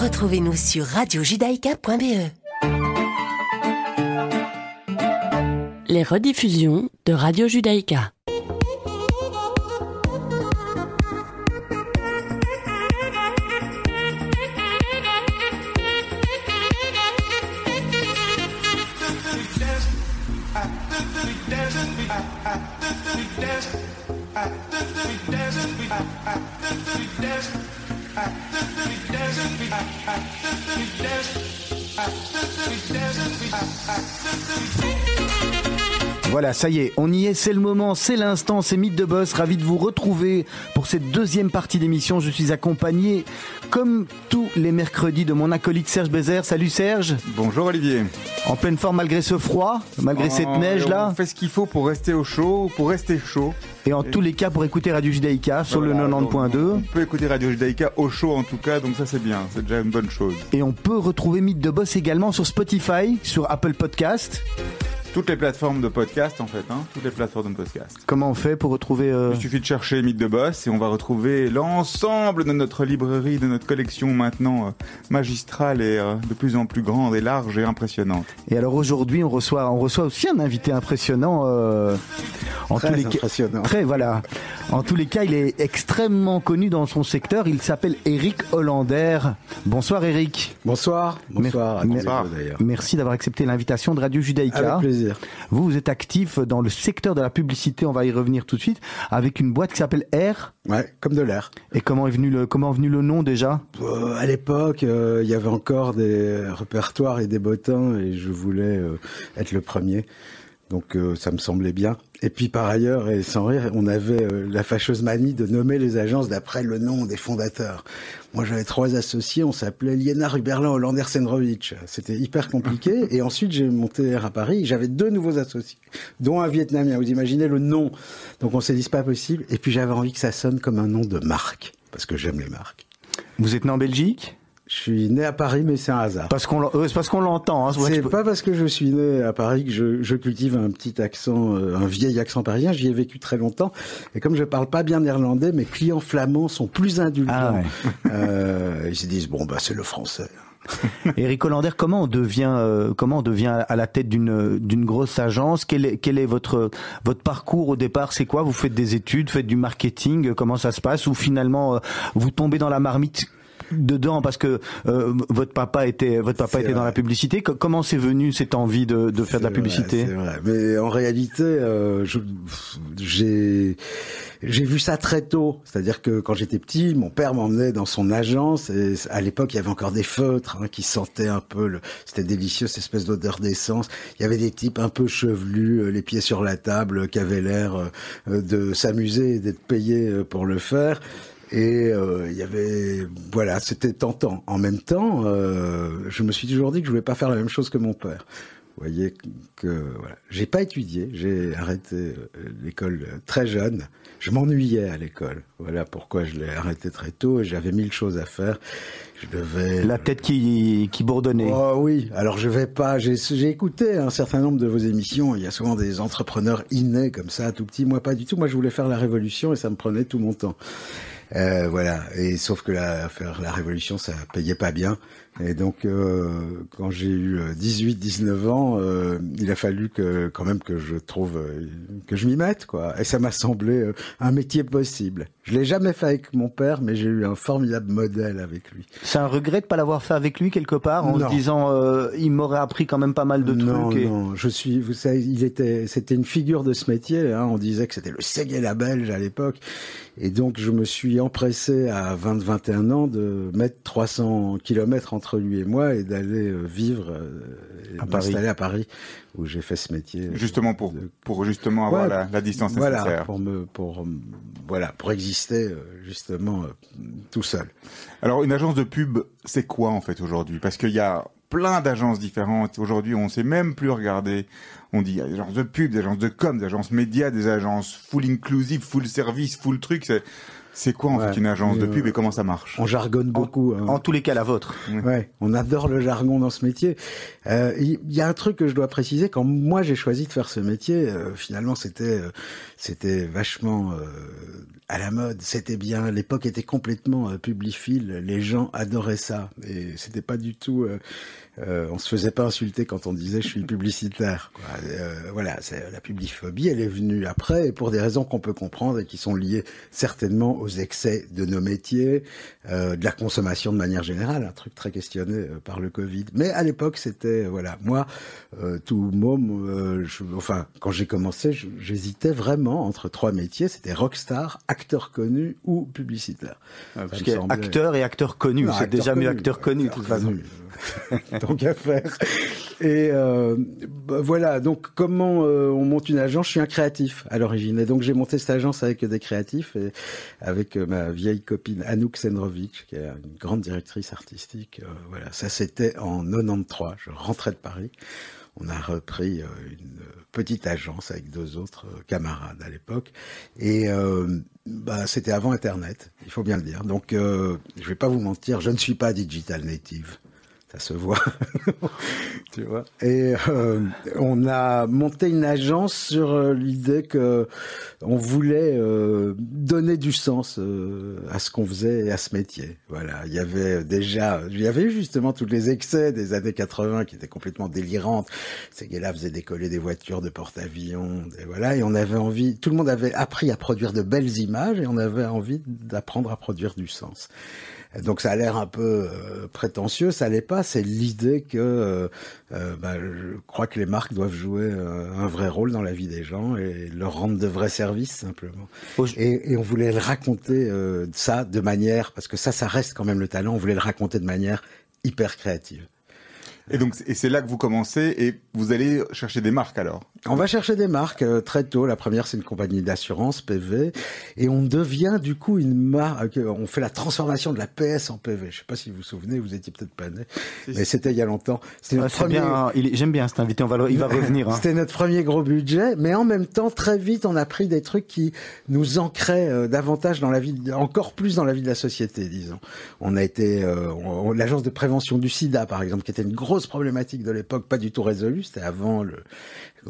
Retrouvez-nous sur radiojudaïka.be. Les rediffusions de Radio Judaïka. Voilà, ça y est, on y est, c'est le moment, c'est l'instant, c'est Mythe de Boss, ravi de vous retrouver pour cette deuxième partie d'émission. Je suis accompagné, comme tous les mercredis, de mon acolyte Serge Bézère. Salut Serge Bonjour Olivier. En pleine forme malgré ce froid, malgré Oh, cette neige là, On fait ce qu'il faut pour rester au chaud, pour rester chaud. et en tous les cas pour écouter Radio Judaïka sur Voilà, le donc, 90.2. On peut écouter Radio Judaïka au chaud en tout cas, donc ça c'est bien, c'est déjà une bonne chose. Et on peut retrouver Mythe de Boss également sur Spotify, sur Apple Podcast. Toutes les plateformes de podcast en fait, hein, toutes les plateformes de podcast. Comment on fait pour retrouver... euh, Il suffit de chercher Mythe de Boss et on va retrouver l'ensemble de notre librairie, de notre collection maintenant euh, magistrale et euh, de plus en plus grande et large et impressionnante. Et alors aujourd'hui, on reçoit, on reçoit aussi un invité impressionnant. euh, en Très tous les cas, impressionnant. très voilà. En tous les cas, il est extrêmement connu dans son secteur. Il s'appelle Eric Hollander. Bonsoir Eric. Bonsoir. Bonsoir Mer-. Merci d'avoir accepté l'invitation de Radio Judaïka. Avec plaisir. Vous, vous êtes actif dans le secteur de la publicité. On va y revenir tout de suite avec une boîte qui s'appelle R. Ouais, comme de l'air. Et comment est venu le comment est venu le nom déjà? Euh, à l'époque, euh, il y avait encore des répertoires et des bottins et je voulais euh, être le premier. Donc euh, ça me semblait bien. Et puis par ailleurs, et sans rire, on avait euh, la fâcheuse manie de nommer les agences d'après le nom des fondateurs. Moi j'avais trois associés, on s'appelait Liena Ruberlin Hollander Senrovic. C'était hyper compliqué. et ensuite j'ai monté à Paris, j'avais deux nouveaux associés, dont un Vietnamien. Vous imaginez le nom. Donc on s'est dit c'est pas possible. Et puis j'avais envie que ça sonne comme un nom de marque, parce que j'aime les marques. Vous êtes né en Belgique? Je suis né à Paris, mais c'est un hasard. Parce qu'on euh, c'est parce qu'on l'entend. hein, c'est peux- pas parce que je suis né à Paris que je, je cultive un petit accent, euh, un vieil accent parisien. J'y ai vécu très longtemps. Et comme je parle pas bien néerlandais, mes clients flamands sont plus indulgents. Ah ouais. Euh, ils se disent bon bah c'est le français. Eric Hollander, comment on devient, euh, comment on devient à la tête d'une d'une grosse agence? Quel est, quel est votre votre parcours au départ? C'est quoi? Vous faites des études, faites du marketing? Comment ça se passe? Ou finalement euh, vous tombez dans la marmite dedans parce que euh, votre papa était votre papa était dans la publicité. Co- Comment c'est venu cette envie de, de faire de la publicité? vrai. Mais en réalité, euh, j'ai j'ai vu ça très tôt. C'est-à-dire que quand j'étais petit, mon père m'emmenait dans son agence. Et à l'époque, il y avait encore des feutres hein, qui sentaient un peu. Le... C'était délicieux, cette espèce d'odeur d'essence. Il y avait des types un peu chevelus, euh, les pieds sur la table, qui avaient l'air euh, de s'amuser et d'être payés euh, pour le faire. Et euh, il y avait, voilà, c'était tentant. En même temps, euh, je me suis toujours dit que je voulais pas faire la même chose que mon père. Vous voyez que voilà, j'ai pas étudié, j'ai arrêté euh, l'école euh, très jeune. Je m'ennuyais à l'école. Voilà pourquoi je l'ai arrêté très tôt et j'avais mille choses à faire. Je devais La tête qui qui bourdonnait. Oh oui, alors je vais pas. J'ai j'ai écouté un certain nombre de vos émissions. Il y a souvent des entrepreneurs innés comme ça, tout petit. Moi, pas du tout. Moi, je voulais faire la révolution et ça me prenait tout mon temps. Euh, voilà. Et sauf que la, faire la révolution, ça payait pas bien. Et donc, euh, quand j'ai eu 18, 19 ans, euh, il a fallu que, quand même, que je trouve, euh, que je m'y mette, quoi. Et ça m'a semblé euh, un métier possible. Je l'ai jamais fait avec mon père, mais j'ai eu un formidable modèle avec lui. C'est un regret de pas l'avoir fait avec lui quelque part en Non. se disant euh, il m'aurait appris quand même pas mal de non, trucs. et- Non, je suis, vous savez, il était, c'était une figure de ce métier. Hein, on disait que c'était le Séguéla belge à l'époque. Et donc, je me suis empressé à 20-21 ans de mettre 300 kilomètres entre lui et moi et d'aller euh, vivre, euh, et À Paris. m'installer à Paris, où j'ai fait ce métier. Justement pour, de- pour justement avoir Ouais, la, la distance voilà, nécessaire. pour me, pour, euh, voilà, pour exister euh, justement euh, tout seul. Alors, une agence de pub, c'est quoi en fait aujourd'hui? Parce qu'il y a plein d'agences différentes. Aujourd'hui, on sait même plus regarder. On dit il y a des agences de pub, des agences de com, des agences médias, des agences full inclusive, full service, full truc. C'est, c'est quoi en Ouais, fait une agence de mais, pub euh, et comment ça marche On jargonne beaucoup. hein. En tous les cas, la vôtre. Ouais, on adore le jargon dans ce métier. Euh, Il y a un truc que je dois préciser. Quand moi j'ai choisi de faire ce métier, euh, finalement c'était euh, c'était vachement euh, à la mode, c'était bien. L'époque était complètement euh, publiphile. Les gens adoraient ça, et c'était pas du tout. Euh, euh, on se faisait pas insulter quand on disait je suis publicitaire. Quoi. Euh, voilà, c'est la publiphobie, elle est venue après, et pour des raisons qu'on peut comprendre et qui sont liées certainement aux excès de nos métiers, euh, de la consommation de manière générale, un truc très questionné euh, par le Covid. Mais à l'époque, c'était voilà, moi, euh, tout môme, je, enfin, quand j'ai commencé, j'hésitais vraiment entre trois métiers. C'était rockstar, acteur connu ou publicitaire. Ah, parce qu'il semblait... acteur et acteur connu, c'est déjà mieux acteur connu, de toute façon. tant qu'à faire. Et euh, bah, voilà, donc comment euh, on monte une agence? Je suis un créatif à l'origine. Et donc j'ai monté cette agence avec des créatifs et avec euh, ma vieille copine Anouk Senrovic, qui est une grande directrice artistique. Euh, voilà, ça c'était en 93. Je rentrais de Paris. On a repris une petite agence avec deux autres camarades à l'époque. Et bah, c'était avant Internet, il faut bien le dire. Donc je vais pas vous mentir, je ne suis pas digital native ça se voit, tu vois. Et euh, on a monté une agence sur euh, l'idée que on voulait euh, donner du sens euh, à ce qu'on faisait et à ce métier. Voilà, il y avait déjà, il y avait justement tous les excès des années 80 qui étaient complètement délirantes. Ces gars-là faisaient décoller des voitures de porte-avions, et voilà, et on avait envie, tout le monde avait appris à produire de belles images et on avait envie d'apprendre à produire du sens. Donc ça a l'air un peu euh, prétentieux, ça l'est pas. C'est l'idée que euh, euh, bah, je crois que les marques doivent jouer un vrai rôle dans la vie des gens et leur rendre de vrais services simplement. Et, et, on voulait le raconter ça de manière, parce que ça, ça reste quand même le talent. On voulait le raconter de manière hyper créative. Et donc, et c'est là que vous commencez et vous allez chercher des marques alors On va chercher des marques euh, très tôt. La première, c'est une compagnie d'assurance PV, et on devient du coup une marque. Euh, on fait la transformation de la PS en PV. Je sais pas si vous vous souvenez, vous étiez peut-être pas né, mais c'était il y a longtemps. C'était ah, premier... bien. J'aime bien cet invité. On va, il va revenir. Hein. C'était notre premier gros budget, mais en même temps, très vite, on a pris des trucs qui nous ancraient euh, davantage dans la vie, encore plus dans la vie de la société, disons. On a été l'agence de prévention du SIDA, par exemple, qui était une grosse problématique de l'époque pas du tout résolue. C'était avant le,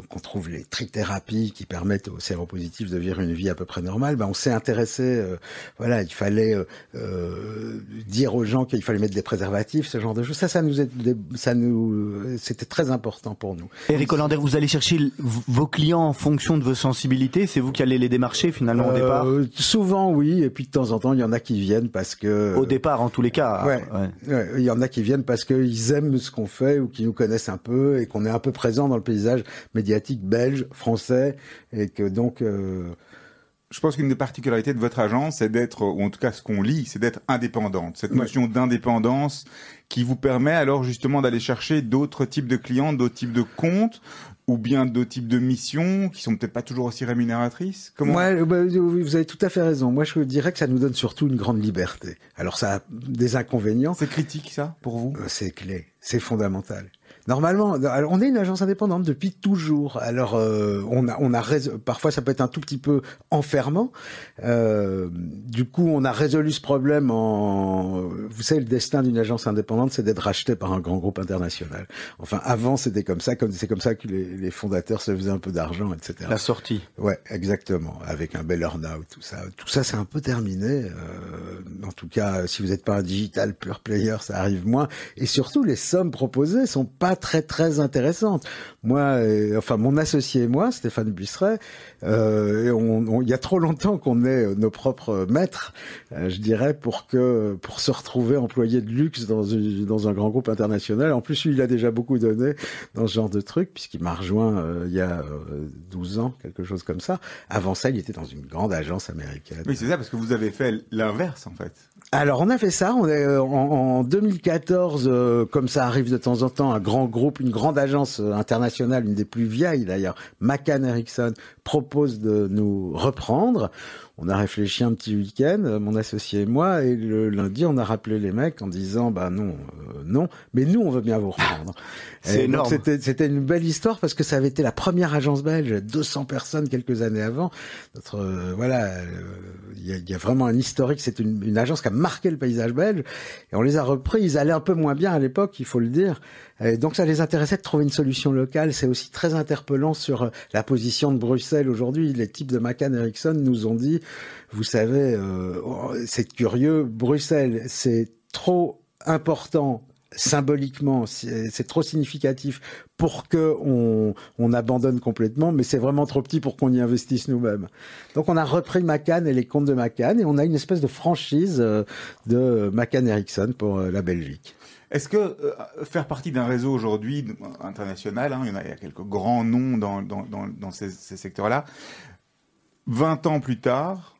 qu'on trouve les trithérapies qui permettent aux séropositifs de vivre une vie à peu près normale. Ben, on s'est intéressé, euh, voilà, il fallait euh, euh, dire aux gens qu'il fallait mettre des préservatifs, ce genre de choses. Ça, ça nous, est, ça nous, c'était très important pour nous. Eric Hollander, vous allez chercher vos clients en fonction de vos sensibilités. C'est vous qui allez les démarcher finalement au départ? Souvent, oui, et puis de temps en temps, il y en a qui viennent parce que. Au départ, en tous les cas. Ouais, ouais. il y en a qui viennent parce qu'ils aiment ce qu'on fait ou qui nous connaissent un peu et qu'on est un peu présent dans le paysage médiatique belge, français, et que donc... Euh... Je pense qu'une des particularités de votre agence, c'est d'être, ou en tout cas ce qu'on lit, c'est d'être indépendante. Cette notion d'indépendance qui vous permet alors justement d'aller chercher d'autres types de clients, d'autres types de comptes, ou bien d'autres types de missions qui sont peut-être pas toujours aussi rémunératrices? Comment? Ouais, bah, Vous avez tout à fait raison. Moi, je dirais que ça nous donne surtout une grande liberté. Alors, ça a des inconvénients. C'est critique, ça, pour vous? Euh, C'est clé, c'est fondamental. Normalement, on est une agence indépendante depuis toujours. Alors, euh, on a, on a parfois ça peut être un tout petit peu enfermant. Euh, du coup, on a résolu ce problème en, vous savez, le destin d'une agence indépendante, c'est d'être racheté par un grand groupe international. Enfin, avant, c'était comme ça, comme c'est comme ça que les, les, fondateurs se faisaient un peu d'argent, etc. La sortie. Ouais, exactement, avec un bel earn-out, tout ça. Tout ça, c'est un peu terminé. Euh, en tout cas, si vous n'êtes pas un digital pure player, ça arrive moins. Et surtout, les sommes proposées sont pas très intéressante. Moi, euh, enfin mon associé et moi, Stéphane Busseret, euh, il y a trop longtemps qu'on est nos propres maîtres, euh, je dirais, pour que pour se retrouver employé de luxe dans, une, dans un grand groupe international. En plus, lui, il a déjà beaucoup donné dans ce genre de truc, puisqu'il m'a rejoint euh, il y a 12 ans, quelque chose comme ça. Avant ça, il était dans une grande agence américaine. Oui, c'est ça, parce que vous avez fait l'inverse, en fait. Alors, on a fait ça. On est en, en 2014, comme ça arrive de temps en temps, un grand groupe, une grande agence euh, internationale, une des plus vieilles d'ailleurs, McCann Erickson, propose de nous reprendre. On a réfléchi un petit week-end, euh, mon associé et moi, et le lundi, on a rappelé les mecs en disant, bah non, euh, non, mais nous, on veut bien vous reprendre. C'est énorme. C'était une belle histoire parce que ça avait été la première agence belge, 200 personnes quelques années avant. Notre, euh, voilà, il y, a, y, a, vraiment un historique. C'est une, une, agence qui a marqué le paysage belge, et on les a repris. Ils allaient un peu moins bien à l'époque, il faut le dire. Et donc ça les intéressait de trouver une solution locale. C'est aussi très interpellant sur la position de Bruxelles aujourd'hui. Les types de McCann Erickson nous ont dit vous savez, euh, c'est curieux, Bruxelles, c'est trop important symboliquement, c'est trop significatif pour que on, on abandonne complètement, mais c'est vraiment trop petit pour qu'on y investisse nous-mêmes. Donc on a repris Macan et les comptes de Macan et on a une espèce de franchise euh, de Macan Ericsson pour euh, la Belgique. Est-ce que euh, faire partie d'un réseau aujourd'hui international, hein, il, y en a, quelques grands noms dans, ces secteurs-là, 20 ans plus tard,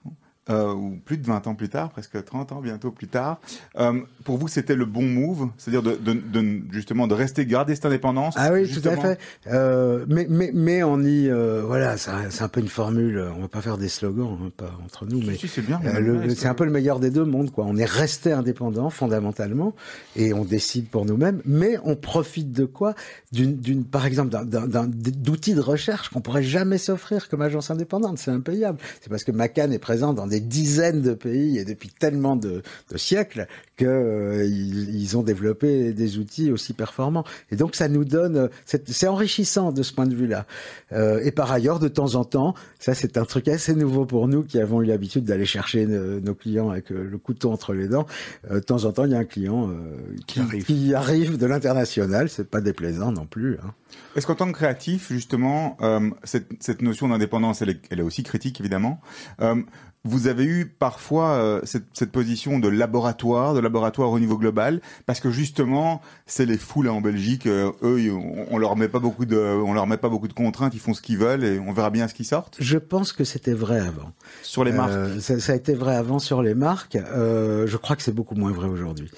euh, ou plus de 20 ans plus tard, presque 30 ans bientôt plus tard. Euh, pour vous, c'était le bon move, c'est-à-dire de, de, de, justement de rester garder cette indépendance. Ah oui, justement. tout à fait. Euh, mais, mais, mais on y, voilà, c'est un peu une formule. On va pas faire des slogans, hein, pas entre nous, mais si, c'est bien. euh, c'est un peu le meilleur des deux mondes, quoi. On est resté indépendant fondamentalement et on décide pour nous-mêmes, mais on profite de quoi? D'une, par exemple, d'outils de recherche qu'on pourrait jamais s'offrir comme agence indépendante. C'est impayable. C'est parce que Macan est présent dans des dizaines de pays et depuis tellement de, de siècles qu'ils euh, ils ont développé des outils aussi performants. Et donc ça nous donne, c'est enrichissant de ce point de vue-là. Euh, et par ailleurs, de temps en temps, ça c'est un truc assez nouveau pour nous qui avons eu l'habitude d'aller chercher nos, nos, clients avec euh, le couteau entre les dents. Euh, de temps en temps, il y a un client euh, qui, arrive. qui, arrive. de l'international. C'est pas déplaisant non plus. Hein. Est-ce qu'en tant que créatif, justement, euh, cette, cette, notion d'indépendance, elle, elle, est aussi critique, évidemment. Euh, vous avez eu parfois euh, cette, cette, position de laboratoire, de laboratoire au niveau global, parce que justement, c'est les fous là en Belgique. Euh, eux, on, on, leur met pas beaucoup de, on leur met pas beaucoup de contraintes. Ils font ce qu'ils veulent et on verra bien ce qui sort. Je pense que c'était vrai avant. Sur les marques. Euh, ça, ça, a été vrai avant sur les marques. je crois que c'est beaucoup moins vrai aujourd'hui.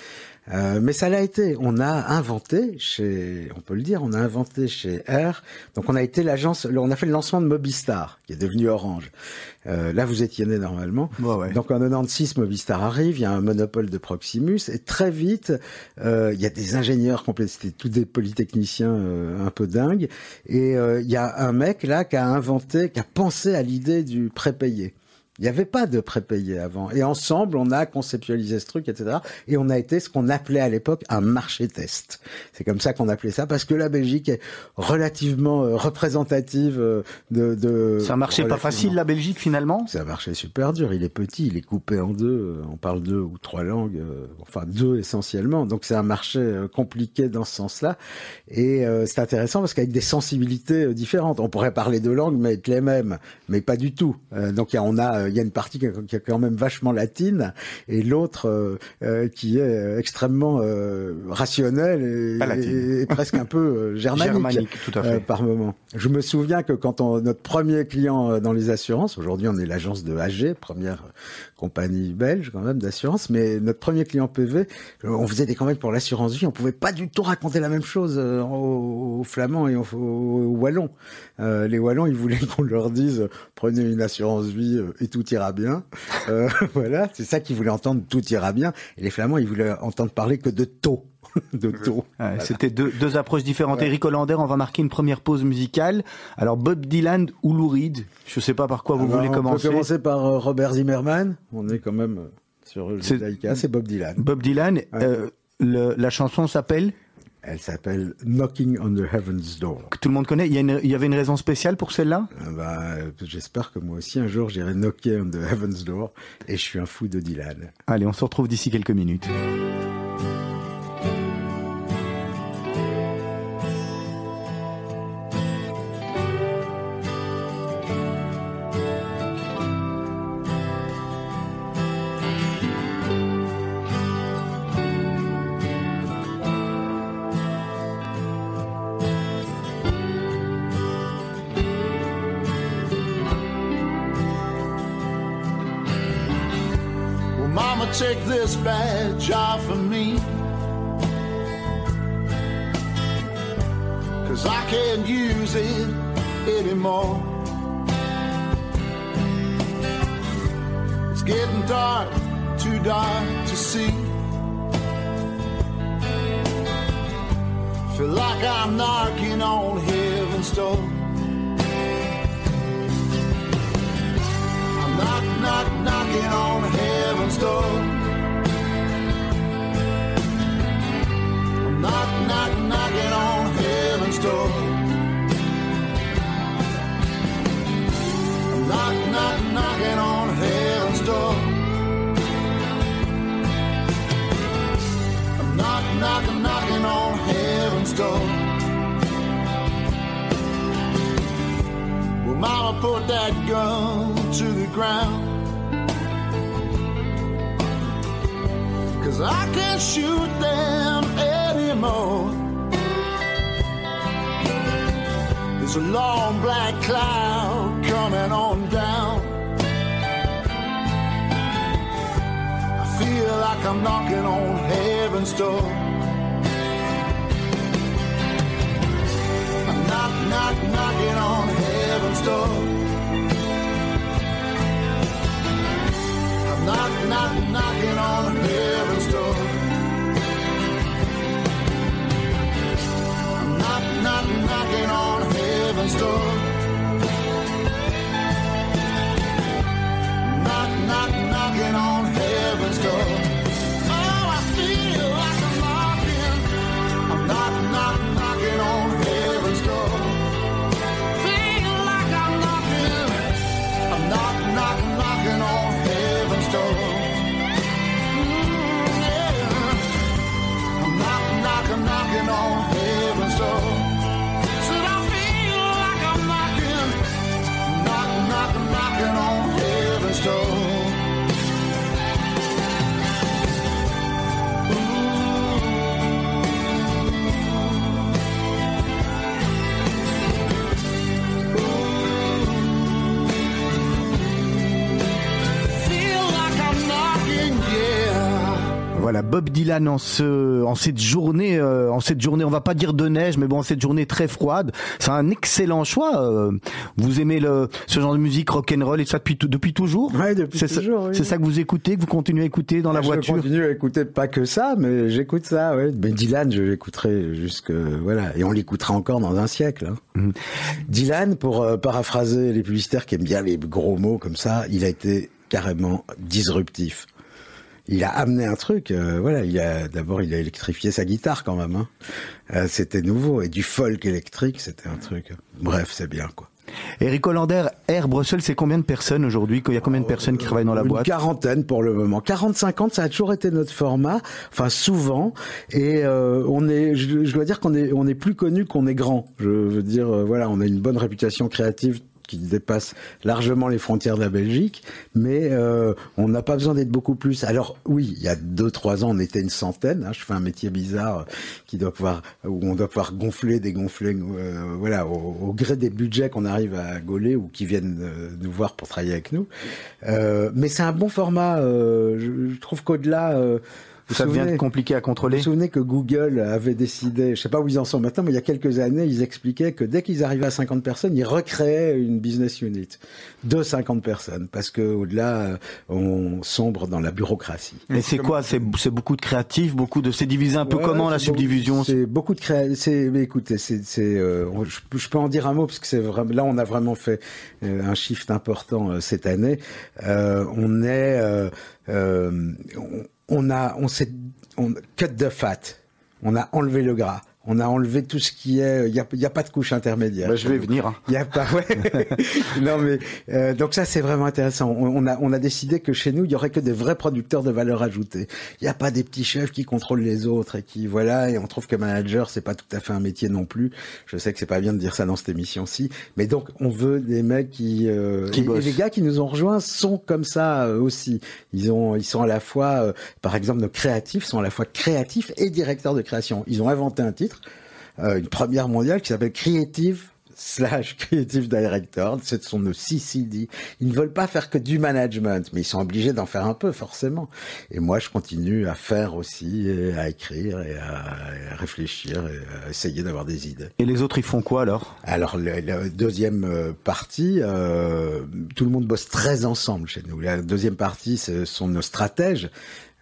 Euh, mais ça l'a été. On a inventé chez, on peut le dire, on a inventé chez R. Donc on a été l'agence, on a fait le lancement de Mobistar, qui est devenu Orange. Euh, là, vous étiez né normalement. Ouais, ouais. Donc en 96, Mobistar arrive, il y a un monopole de Proximus, et très vite, euh, il y a des ingénieurs complets, c'était tous des polytechniciens euh, un peu dingues, et euh, il y a un mec là qui a inventé, qui a pensé à l'idée du prépayé. Il n'y avait pas de prépayé avant. Et ensemble, on a conceptualisé ce truc, etc. Et on a été ce qu'on appelait à l'époque un marché test. C'est comme ça qu'on appelait ça, parce que la Belgique est relativement euh, représentative de... de c'est un marché pas facile, la Belgique, finalement? C'est un marché super dur. Il est petit, il est coupé en deux. On parle deux ou trois langues, euh, enfin deux essentiellement. Donc c'est un marché euh, compliqué dans ce sens-là. Et euh, c'est intéressant parce qu'avec des sensibilités différentes. On pourrait parler deux langues, mais être les mêmes. Mais pas du tout. donc on a il y a une partie qui est quand même vachement latine et l'autre euh, qui est extrêmement euh, rationnelle et, et, et, presque un peu euh, germanique, germanique tout à fait. par moment. Je me souviens que quand on, notre premier client dans les assurances, aujourd'hui on est l'agence de AG, première compagnie belge quand même d'assurance, mais notre premier client PV, on faisait des campagnes pour l'assurance vie, on pouvait pas du tout raconter la même chose aux, aux Flamands et aux, Wallons. Euh, les Wallons, ils voulaient qu'on leur dise prenez une assurance vie et tout ira bien. Euh, voilà, c'est ça qu'ils voulaient entendre, tout ira bien. Et les Flamands, ils voulaient entendre parler que de taux. de taux. Ouais, voilà. C'était deux, deux, approches différentes. Ouais. Eric Hollander, on va marquer une première pause musicale. Alors Bob Dylan ou Lou Reed? Je sais pas par quoi vous Alors, voulez on commencer. On peut commencer par euh, Robert Zimmerman. On est quand même euh, sur le. C'est Bob Dylan. Bob Dylan. Euh, le, la chanson s'appelle elle s'appelle Knocking on the Heaven's Door. Que tout le monde connaît. Il y, une, il y avait une raison spéciale pour celle-là? Bah, J'espère que moi aussi, un jour, j'irai knocker on the Heaven's Door. Et je suis un fou de Dylan. Allez, on se retrouve d'ici quelques minutes. Store. Well, Mama put that gun to the ground. Cause I can't shoot them anymore. There's a long black cloud coming on down. I feel like I'm knocking on heaven's door. Knock, knock, knocking on heaven's door. I'm knock, knock, knocking on heaven's door. I'm knock, knock, knocking on heaven's door. Voilà, Bob Dylan en ce, en cette journée, euh, en cette journée, on va pas dire de neige, mais bon, en cette journée très froide, c'est un excellent choix. euh, vous aimez le, ce genre de musique rock and roll et ça depuis, depuis toujours? Ouais, depuis C'est ça- toujours, oui. C'est ça que vous écoutez, que vous continuez à écouter dans la je voiture? continue à écouter pas que ça, mais j'écoute ça, ouais. Mais Dylan, je l'écouterai jusque, voilà. Et on l'écoutera encore dans un siècle, hein. Mhm. Dylan, pour euh, paraphraser les publicitaires qui aiment bien les gros mots comme ça, il a été carrément disruptif. Il a amené un truc, euh, voilà. Il a d'abord, il a électrifié sa guitare quand même. Hein. Euh, c'était nouveau et du folk électrique, c'était un truc. Bref, c'est bien quoi. Eric Hollander, Air Brussels, c'est combien de personnes aujourd'hui? Il y a combien de personnes qui travaillent dans la Une boîte? quarantaine pour le moment. 40-50, ça a toujours été notre format, enfin souvent. Et euh, on est, je, je dois dire qu'on est, on est plus connu qu'on est grand. Je veux dire, euh, voilà, on a une bonne réputation créative qui dépasse largement les frontières de la Belgique, mais euh, on n'a pas besoin d'être beaucoup plus. Alors oui, il y a deux trois ans, on était une centaine. Hein, je fais un métier bizarre euh, qui doit pouvoir, où on doit pouvoir gonfler, dégonfler, euh, voilà, au, gré des budgets qu'on arrive à gauler ou qui viennent euh, nous voir pour travailler avec nous. Mais c'est un bon format. je, trouve qu'au-delà vous Ça devient compliqué à vous contrôler vous souvenez que Google avait décidé, je sais pas où ils en sont maintenant, mais il y a quelques années, ils expliquaient que dès qu'ils arrivaient à 50 personnes, ils recréaient une business unit de 50 personnes, parce que au-delà, euh, on sombre dans la bureaucratie. Et c'est quoi? C'est beaucoup de créatifs, beaucoup de. C'est divisé un peu Ouais, comment la subdivision? C'est beaucoup de créa... C'est, mais écoutez, c'est, c'est, euh, je, peux- je peux en dire un mot parce que c'est vraiment. Là, on a vraiment fait euh, un shift important euh, cette année. Euh, on est, euh, euh, on, a, on s'est, on cut the fat. On a enlevé le gras. On a enlevé tout ce qui est. Il y a, il y a pas de couche intermédiaire. Bah, Je vais venir. hein. Il y a pas, ouais. non mais euh, donc ça c'est vraiment intéressant. On, on a on a décidé que chez nous il y aurait que des vrais producteurs de valeur ajoutée. Il n'y a pas des petits chefs qui contrôlent les autres et qui voilà et on trouve que manager c'est pas tout à fait un métier non plus. Je sais que c'est pas bien de dire ça dans cette émission-ci, mais donc on veut des mecs qui, euh, Qui et- les gars qui nous ont rejoints sont comme ça euh, aussi. Ils ont ils sont à la fois euh, par exemple nos créatifs sont à la fois créatifs et directeurs de création. Ils ont inventé un titre euh, une première mondiale qui s'appelle Creative slash Creative Director, ce sont nos CCD. Ils ne veulent pas faire que du management, mais ils sont obligés d'en faire un peu, forcément. Et moi, je continue à faire aussi, et à écrire, et à, réfléchir, et à essayer d'avoir des idées. Et les autres, ils font quoi alors? Alors, la deuxième euh, partie, euh, tout le monde bosse très ensemble chez nous. La deuxième partie, ce sont nos stratèges.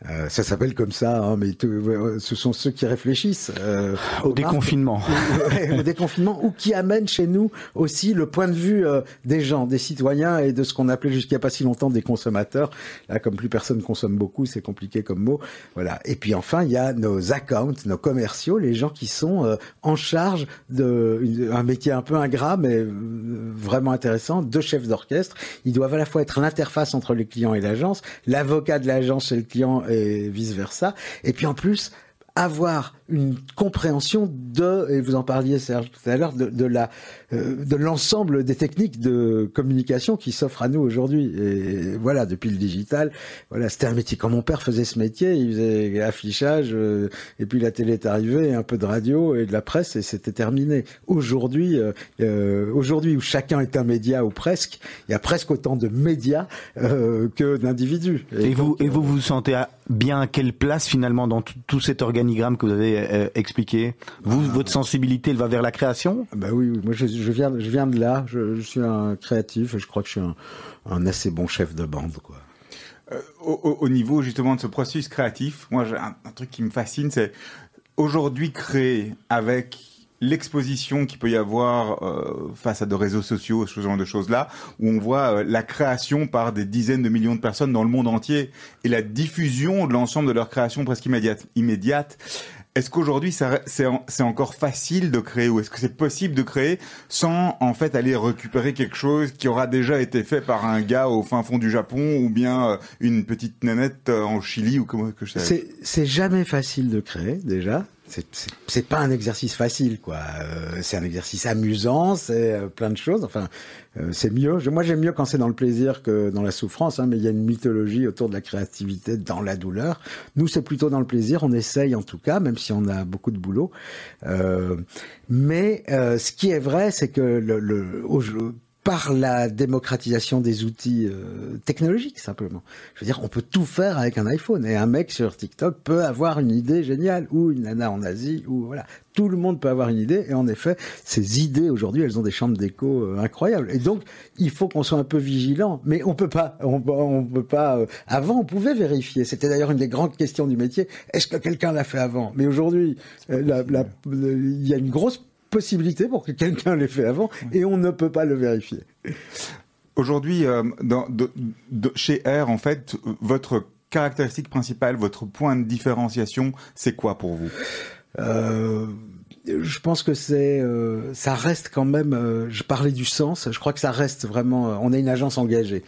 Euh, ça s'appelle comme ça, hein, mais ouais, ce sont ceux qui réfléchissent euh, Au marques, déconfinement. Ouais, au déconfinement, ou qui amènent chez nous aussi le point de vue euh, des gens, des citoyens et de ce qu'on appelait jusqu'à pas si longtemps des consommateurs. Là, comme plus personne consomme beaucoup, c'est compliqué comme mot. Voilà. Et puis enfin, il y a nos accounts, nos commerciaux, les gens qui sont euh, en charge de une- un métier un peu ingrat, mais euh, vraiment intéressant, de chefs d'orchestre. Ils doivent à la fois être l'interface entre les clients et l'agence, l'avocat de l'agence et le client et vice versa. Et puis en plus, avoir une compréhension de, et vous en parliez Serge tout à l'heure, de, de la euh, de l'ensemble des techniques de communication qui s'offrent à nous aujourd'hui. Et voilà, depuis le digital, voilà, c'était un métier. Quand mon père faisait ce métier, il faisait affichage, euh, et puis la télé est arrivée, un peu de radio et de la presse, et c'était terminé. Aujourd'hui, euh, euh, aujourd'hui où chacun est un média ou presque, il y a presque autant de médias euh, que d'individus. Et, vous, donc, et vous vous sentez à- bien à quelle place finalement dans tout, tout cet organigramme que vous avez euh, expliqué Vous, Ah. votre sensibilité, elle va vers la création? Bah oui, oui. moi je, je viens, je viens de là. Je, je suis un créatif et je crois que je suis un, un assez bon chef de bande, quoi. Euh, au, au- au niveau justement de ce processus créatif, moi j'ai un, un truc qui me fascine, c'est aujourd'hui créer avec l'exposition qu'il peut y avoir euh, face à des réseaux sociaux, ce genre de choses-là, où on voit euh, la création par des dizaines de millions de personnes dans le monde entier et la diffusion de l'ensemble de leur création presque immédiate. immédiate. Est-ce qu'aujourd'hui c'est en- c'est encore facile de créer ou est-ce que c'est possible de créer sans en fait aller récupérer quelque chose qui aura déjà été fait par un gars au fin fond du Japon ou bien euh, une petite nanette euh, en Chili ou comment que je c'est jamais facile de créer déjà. C'est, pas un exercice facile, quoi. Euh, c'est un exercice amusant, c'est euh, plein de choses. Enfin, euh, c'est mieux. Moi, j'aime mieux quand c'est dans le plaisir que dans la souffrance. Hein, mais il y a une mythologie autour de la créativité dans la douleur. Nous, c'est plutôt dans le plaisir. On essaye, en tout cas, même si on a beaucoup de boulot. Mais ce qui est vrai, c'est que le, par la démocratisation des outils euh, technologiques simplement. Je veux dire, on peut tout faire avec un iPhone et un mec sur TikTok peut avoir une idée géniale ou une nana en Asie ou voilà, tout le monde peut avoir une idée et en effet, ces idées aujourd'hui, elles ont des chambres d'écho euh, incroyables. Et donc, il faut qu'on soit un peu vigilant, mais on peut pas on, peut- on peut pas euh, avant on pouvait vérifier. C'était d'ailleurs une des grandes questions du métier, est-ce que quelqu'un l'a fait avant? Mais aujourd'hui, euh, la- la- le- il y a une grosse possibilité pour que quelqu'un l'ait fait avant et on ne peut pas le vérifier. Aujourd'hui, euh, chez R, en fait, votre caractéristique principale, votre point de différenciation, c'est quoi pour vous? Euh, je pense que c'est, euh, ça reste quand même. je parlais du sens. Je crois que ça reste vraiment. on est une agence engagée.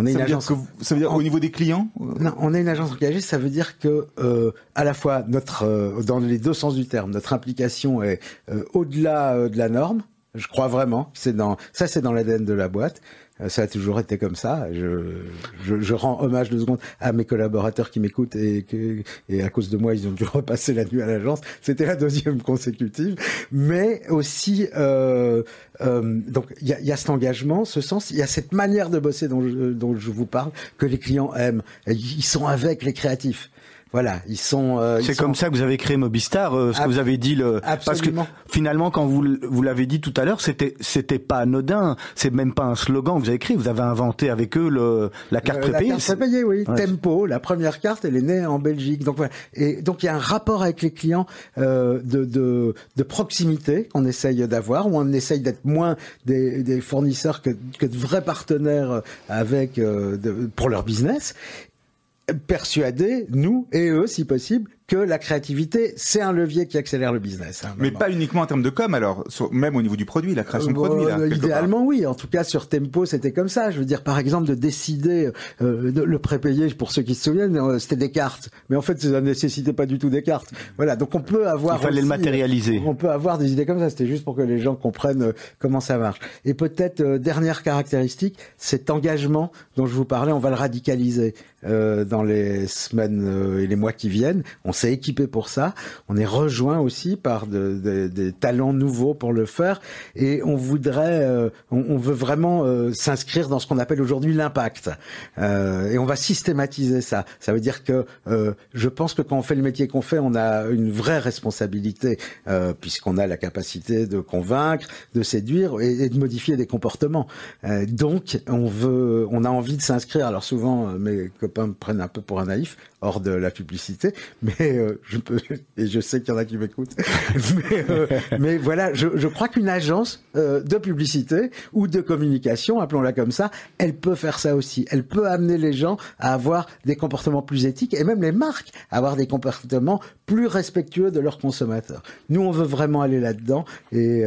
On est ça une agence. que vous- ça veut dire en- au niveau des clients Non, on est une agence engagée. Ça veut dire que euh, à la fois notre, euh, dans les deux sens du terme, notre implication est euh, au-delà euh, de la norme. Je crois vraiment. C'est dans ça, c'est dans l'ADN de la boîte. Euh, Ça a toujours été comme ça. Je, je, je rends hommage deux secondes à mes collaborateurs qui m'écoutent et, et à cause de moi, ils ont dû repasser la nuit à l'agence. C'était la deuxième consécutive. Mais aussi, euh, euh, donc il y a, y a cet engagement, ce sens, il y a cette manière de bosser dont je, dont je vous parle que les clients aiment. Ils sont avec les créatifs. Voilà, ils sont. euh, C'est sont- comme ça que vous avez créé Mobistar, euh, ce que vous avez dit le parce que finalement quand vous vous l'avez dit tout à l'heure, c'était c'était pas anodin, c'est même pas un slogan que vous avez écrit, vous avez inventé avec eux le la carte Euh, la prépayée. carte prépayée, oui. Ouais. Tempo, la première carte, elle est née en Belgique. Donc voilà. Et donc il y a un rapport avec les clients euh, de, de, de proximité qu'on essaye d'avoir, où on essaye d'être moins des, des fournisseurs que, que de vrais partenaires avec euh, de- pour leur business. Persuadés, nous et eux, si possible, que la créativité, c'est un levier qui accélère le business. hein, Mais pas uniquement en termes de com, alors, sur- même au niveau du produit, la création de Euh, produit. Là, euh, idéalement, oui. En tout cas, sur Tempo, c'était comme ça. Je veux dire, par exemple, de décider euh, de le prépayé, pour ceux qui se souviennent, euh, c'était des cartes. Mais en fait, ça nécessité pas du tout des cartes. Voilà. Donc, on peut avoir. Il fallait le aussi, matérialiser. On peut avoir des idées comme ça. C'était juste pour que les gens comprennent euh, comment ça marche. Et peut-être euh, dernière caractéristique, cet engagement dont je vous parlais, on va le radicaliser euh, dans les semaines euh, et les mois qui viennent. On s'est équipé pour ça. On est rejoint aussi par de- de- des talents nouveaux pour le faire. Et on voudrait, euh, on, on veut vraiment euh, s'inscrire dans ce qu'on appelle aujourd'hui l'impact. Euh, et on va systématiser ça. Ça veut dire que je pense que quand on fait le métier qu'on fait, on a une vraie responsabilité puisqu'on a la capacité de convaincre, de séduire et, et de modifier des comportements. Donc, on veut, on a envie de s'inscrire. Alors souvent, mes copains me prennent un peu pour un naïf, hors de la publicité, mais euh, je peux, et je sais qu'il y en a qui m'écoutent. mais, euh, mais voilà, je, je crois qu'une agence euh, de publicité ou de communication, appelons-la comme ça, elle peut faire ça aussi. Elle peut amener les gens à avoir des comportements plus éthiques et même les marques à avoir des comportements plus respectueux de leurs consommateurs. Nous, on veut vraiment aller là-dedans et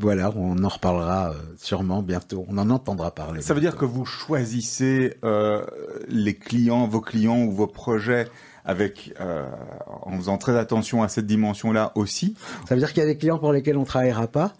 voilà, on en reparlera sûrement bientôt. On en entendra parler. Ça veut dire que vous choisissez euh, clients, vos clients ou vos projets avec euh, en faisant très attention à cette dimension-là aussi. Ça veut dire qu'il y a des clients pour lesquels on travaillera pas.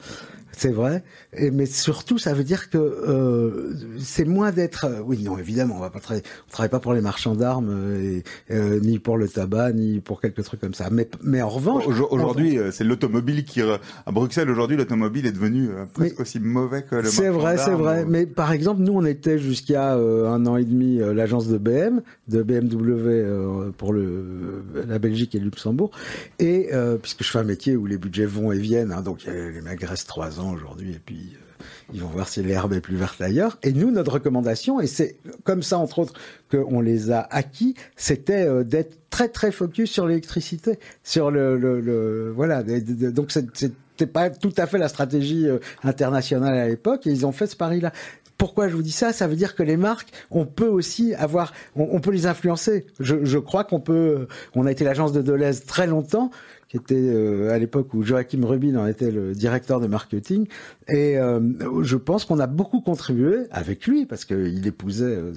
C'est vrai, et, mais surtout ça veut dire que euh, c'est moins d'être. euh, oui, non, évidemment, on va pas travailler. On travaille pas pour les marchands d'armes, euh, et, euh, ni pour le tabac, ni pour quelque truc comme ça. Mais, mais en revanche, Aujo- Aujourd'hui, c'est l'automobile qui à Bruxelles aujourd'hui l'automobile est devenu presque Mais aussi mauvais que le. C'est vrai, c'est vrai. Mais par exemple, nous, on était jusqu'à euh, un an et demi l'agence de BM, de BMW pour le, la Belgique et le Luxembourg. Et puisque je fais un métier où les budgets vont et viennent, hein, donc les mecs restent trois ans aujourd'hui et puis euh, ils vont voir si l'herbe est plus verte ailleurs. Et nous, notre recommandation, et c'est comme ça entre autres qu'on les a acquis, c'était euh, d'être très très focus sur l'électricité, sur le, le, voilà. donc c'était pas tout à fait la stratégie euh, internationale à l'époque, et ils ont fait ce pari-là. Pourquoi je vous dis ça? Ça veut dire que les marques, on peut aussi avoir, on, on peut les influencer. Je, je crois qu'on peut. On a été l'agence de Deleuze très longtemps, qui était euh, à l'époque où Joachim Rubin en était le directeur de marketing, et euh, je pense qu'on a beaucoup contribué avec lui parce qu'il épousait euh,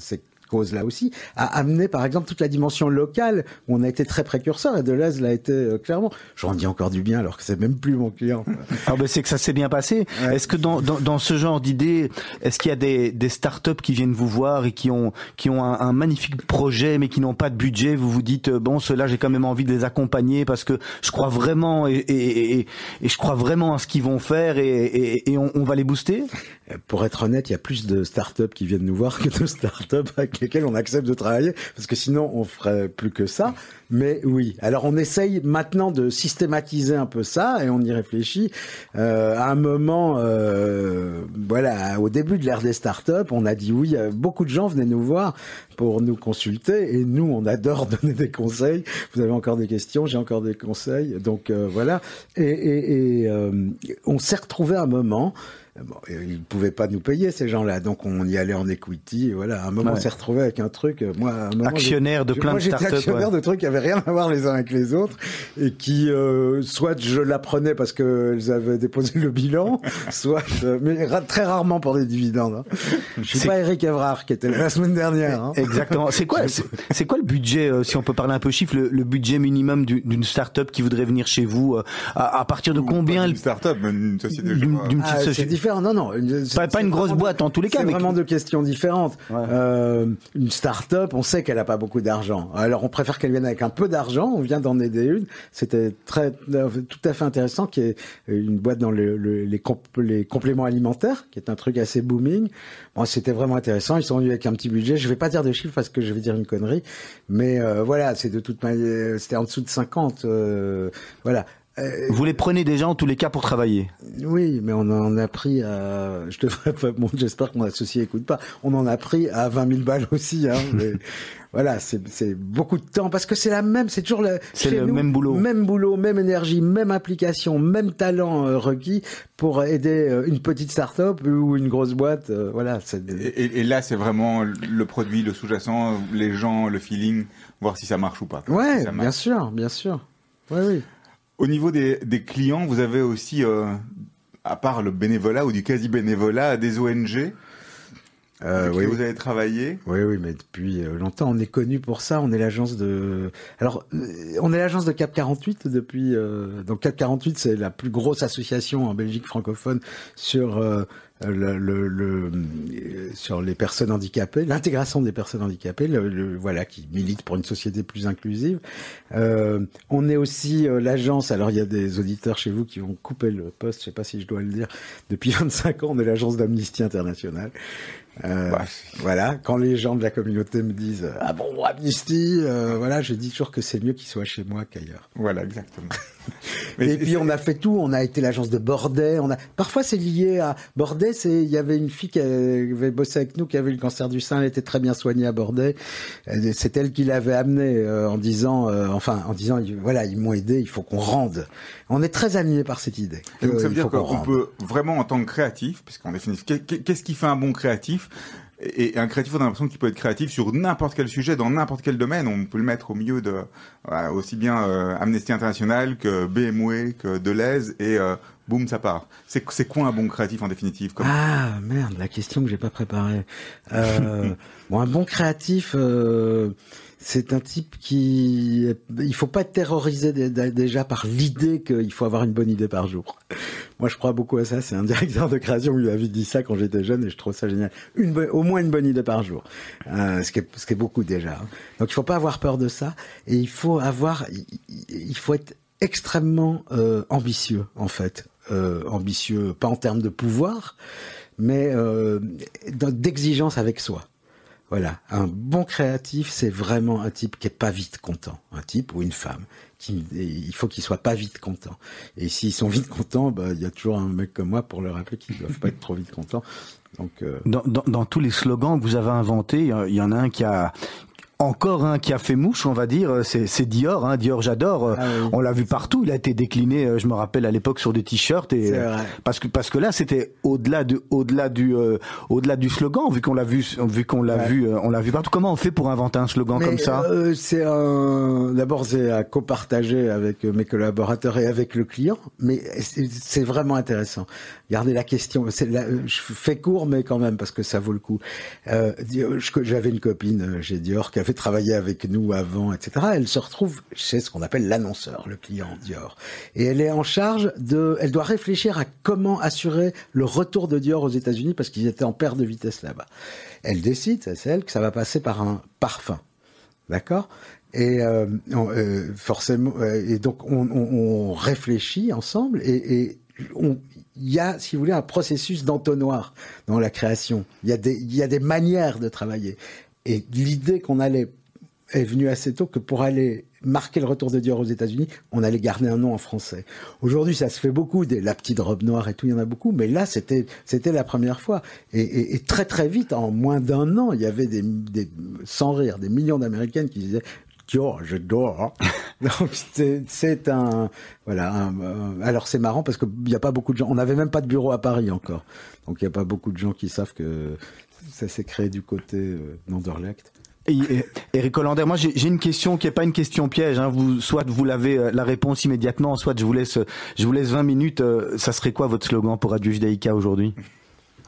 ces causes-là aussi, à amener par exemple toute la dimension locale où on a été très précurseur et Deleuze l'a été euh, clairement. J'en dis encore du bien alors que c'est même plus mon client. Ah ben c'est que ça s'est bien passé. Ouais. Est-ce que dans, dans, dans ce genre d'idée, est-ce qu'il y a des, des startups qui viennent vous voir et qui ont qui ont un, un magnifique projet mais qui n'ont pas de budget? Vous vous dites euh, bon ceux-là j'ai quand même envie de les accompagner parce que je crois vraiment et, et, et, et je crois vraiment à ce qu'ils vont faire et, et, et on, on va les booster? Pour être honnête, il y a plus de startups qui viennent nous voir que de startups avec lesquelles on accepte de travailler, parce que sinon on ferait plus que ça. Mais oui, alors on essaye maintenant de systématiser un peu ça et on y réfléchit. Euh, à un moment, euh, voilà, au début de l'ère des startups, on a dit oui. euh, Beaucoup de gens venaient nous voir pour nous consulter et nous, on adore donner des conseils. Vous avez encore des questions, j'ai encore des conseils, donc euh, voilà. Et, et, et euh, on s'est retrouvé un moment. Bon, ils pouvaient pas nous payer ces gens-là, donc on y allait en equity. Et voilà, à un moment, Ouais. on s'est retrouvé avec un truc. euh, Moi, à un moment, Actionnaire de plein moi, de startups, actionnaire ouais. de trucs qui avaient rien à voir les uns avec les autres et qui, euh, soit je l'apprenais parce qu'elles avaient déposé le bilan, soit, je- mais très rarement pour des dividendes. Hein. Je suis C'est- pas Eric Evrard qui était là la semaine dernière. Hein. Exactement. C'est quoi c'est quoi le budget euh, si on peut parler un peu chiffre le, le budget minimum du- d'une startup qui voudrait venir chez vous euh, à, à partir de combien Une elle- start-up, mais une société. d'une d'une Ah, petite société Non, non. une- Pas- pas une grosse boîte, en tous les cas, C'est mais- vraiment deux questions différentes. Ouais. Euh, une start-up, on sait qu'elle a pas beaucoup d'argent. Alors, on préfère qu'elle vienne avec un peu d'argent. On vient d'en aider une. C'était très, euh, tout à fait intéressant, qui est une boîte dans le- le- les, comp- les compléments alimentaires, qui est un truc assez booming. Bon, c'était vraiment intéressant. Ils sont venus avec un petit budget. Je vais pas dire de chiffres parce que je vais dire une connerie. Mais euh, voilà, c'est de toute manière, c'était en dessous de 50. euh, voilà. Euh, vous les prenez déjà en tous les cas pour travailler oui, mais on en a pris à. Je devrais pas. Bon, j'espère que mon associé écoute pas. On en a pris à 20 000 balles aussi. Hein, mais voilà, c'est beaucoup de temps parce que c'est la même. C'est toujours le. C'est chez le nous, même boulot. Même boulot, même énergie, même application, même talent euh, requis pour aider euh, une petite start-up ou une grosse boîte. euh, voilà, des- Et, là, c'est vraiment le produit, le sous-jacent, les gens, le feeling, voir si ça marche ou pas. Ouais, Si ça bien marche. sûr, bien sûr. Ouais, oui. Au niveau des, des clients, vous avez aussi, euh, à part le bénévolat ou du quasi-bénévolat, des ONG Euh, oui, vous avez travaillé. Oui, oui, mais depuis euh, longtemps, on est connu pour ça. On est l'agence de. Alors, euh, on est l'agence de Cap 48 depuis. Donc, Cap 48, c'est la plus grosse association en Belgique francophone sur le, le- le- euh, sur les personnes handicapées, l'intégration des personnes handicapées. Le, le- voilà, qui milite pour une société plus inclusive. Euh, on est aussi euh, l'agence. Alors, il y a des auditeurs chez vous qui vont couper le poste. Je sais pas si je dois le dire. Depuis 25 ans, on est l'agence d'Amnesty International. Euh, voilà, quand les gens de la communauté me disent ah bon Amnesty, euh, voilà, je dis toujours que c'est mieux qu'ils soient chez moi qu'ailleurs. Voilà, exactement. Et puis on a fait tout, on a été l'agence de Bordet, on a parfois c'est lié à Bordet, c'est il y avait une fille qui avait bossé avec nous qui avait eu le cancer du sein, elle était très bien soignée à Bordet. Euh, C'est elle qui l'avait amené euh, en disant euh, enfin en disant voilà, ils m'ont aidé, il faut qu'on rende. On est très animé par cette idée. Et donc Euh, ça veut il dire qu'on peut vraiment en tant que créatif, puisqu'en définitive, qu'est- qu'est- qu'est-ce qui fait un bon créatif? Et un créatif, on a l'impression qu'il peut être créatif sur n'importe quel sujet, dans n'importe quel domaine. On peut le mettre au milieu de voilà, aussi bien euh, Amnesty International que BMW, que Deleuze, et euh, boum, ça part. C'est quoi un bon créatif en définitive comme... Ah merde, la question que j'ai pas préparée. Euh, bon, un bon créatif, euh, c'est un type qui, il faut pas être terrorisé dé- dé- déjà par l'idée qu'il faut avoir une bonne idée par jour. Moi, je crois beaucoup à ça. C'est un directeur de création qui m'avait dit ça quand j'étais jeune et je trouve ça génial. Une, au moins une bonne idée par jour, Euh, ce, qui est, ce qui est beaucoup déjà. hein. Donc, il faut pas avoir peur de ça et il faut avoir, il, faut être extrêmement euh, ambitieux en fait, Euh, ambitieux pas en termes de pouvoir, mais euh, d'exigence avec soi. Voilà, un bon créatif, c'est vraiment un type qui est pas vite content, un type ou une femme. Il faut qu'il soit pas vite content. Et s'ils sont vite contents, bah, il y a toujours un mec comme moi pour leur rappeler qu'ils doivent pas être trop vite contents. Donc, euh, Dans, dans, dans tous les slogans que vous avez inventés, il y en a un qui a encore un qui a fait mouche, on va dire, c'est c'est Dior. Hein. Dior, j'adore. Ah oui. On l'a vu partout. Il a été décliné, euh, je me rappelle à l'époque sur des t-shirts et euh, parce que parce que là c'était au-delà de au-delà du euh, au-delà du slogan vu qu'on l'a vu vu qu'on l'a Ouais. vu euh, on l'a vu partout. Comment on fait pour inventer un slogan Mais, comme ça? euh, C'est un. D'abord, c'est à copartager avec mes collaborateurs et avec le client, mais c'est vraiment intéressant. Regardez la question. la- Je fais court, mais quand même parce que ça vaut le coup. Euh, J'avais une copine euh, chez Dior qui avait travaillé avec nous avant, etc. Elle se retrouve chez ce qu'on appelle l'annonceur, le client Dior, et elle est en charge de. Elle doit réfléchir à comment assurer le retour de Dior aux États-Unis parce qu'ils étaient en perte de vitesse là-bas. Elle décide, c'est elle, que ça va passer par un parfum. D'accord? Et euh, euh, forcément, euh, et donc on, réfléchit ensemble et, et il y a, si vous voulez, un processus d'entonnoir dans la création. Il y a des, y a des manières de travailler. Et l'idée qu'on allait est venue assez tôt que pour aller marquer le retour de Dior aux États-Unis, on allait garder un nom en français. Aujourd'hui, ça se fait beaucoup, des, la petite robe noire et tout, il y en a beaucoup, mais là, c'était c'était la première fois. Et, très très vite, en moins d'un an, il y avait des, sans rire, des millions d'Américaines qui disaient Dior, j'adore. Donc c'est un voilà. alors c'est marrant parce qu'il n'y a pas beaucoup de gens. On n'avait même pas de bureau à Paris encore, donc il n'y a pas beaucoup de gens qui savent que ça s'est créé du côté euh, d'Anderlecht. Eric Hollander, moi j'ai une question qui est pas une question piège. Hein. Vous, soit vous l'avez euh, la réponse immédiatement, soit je vous laisse je vous laisse 20 minutes. euh, ça serait quoi votre slogan pour Radio Judaïka aujourd'hui?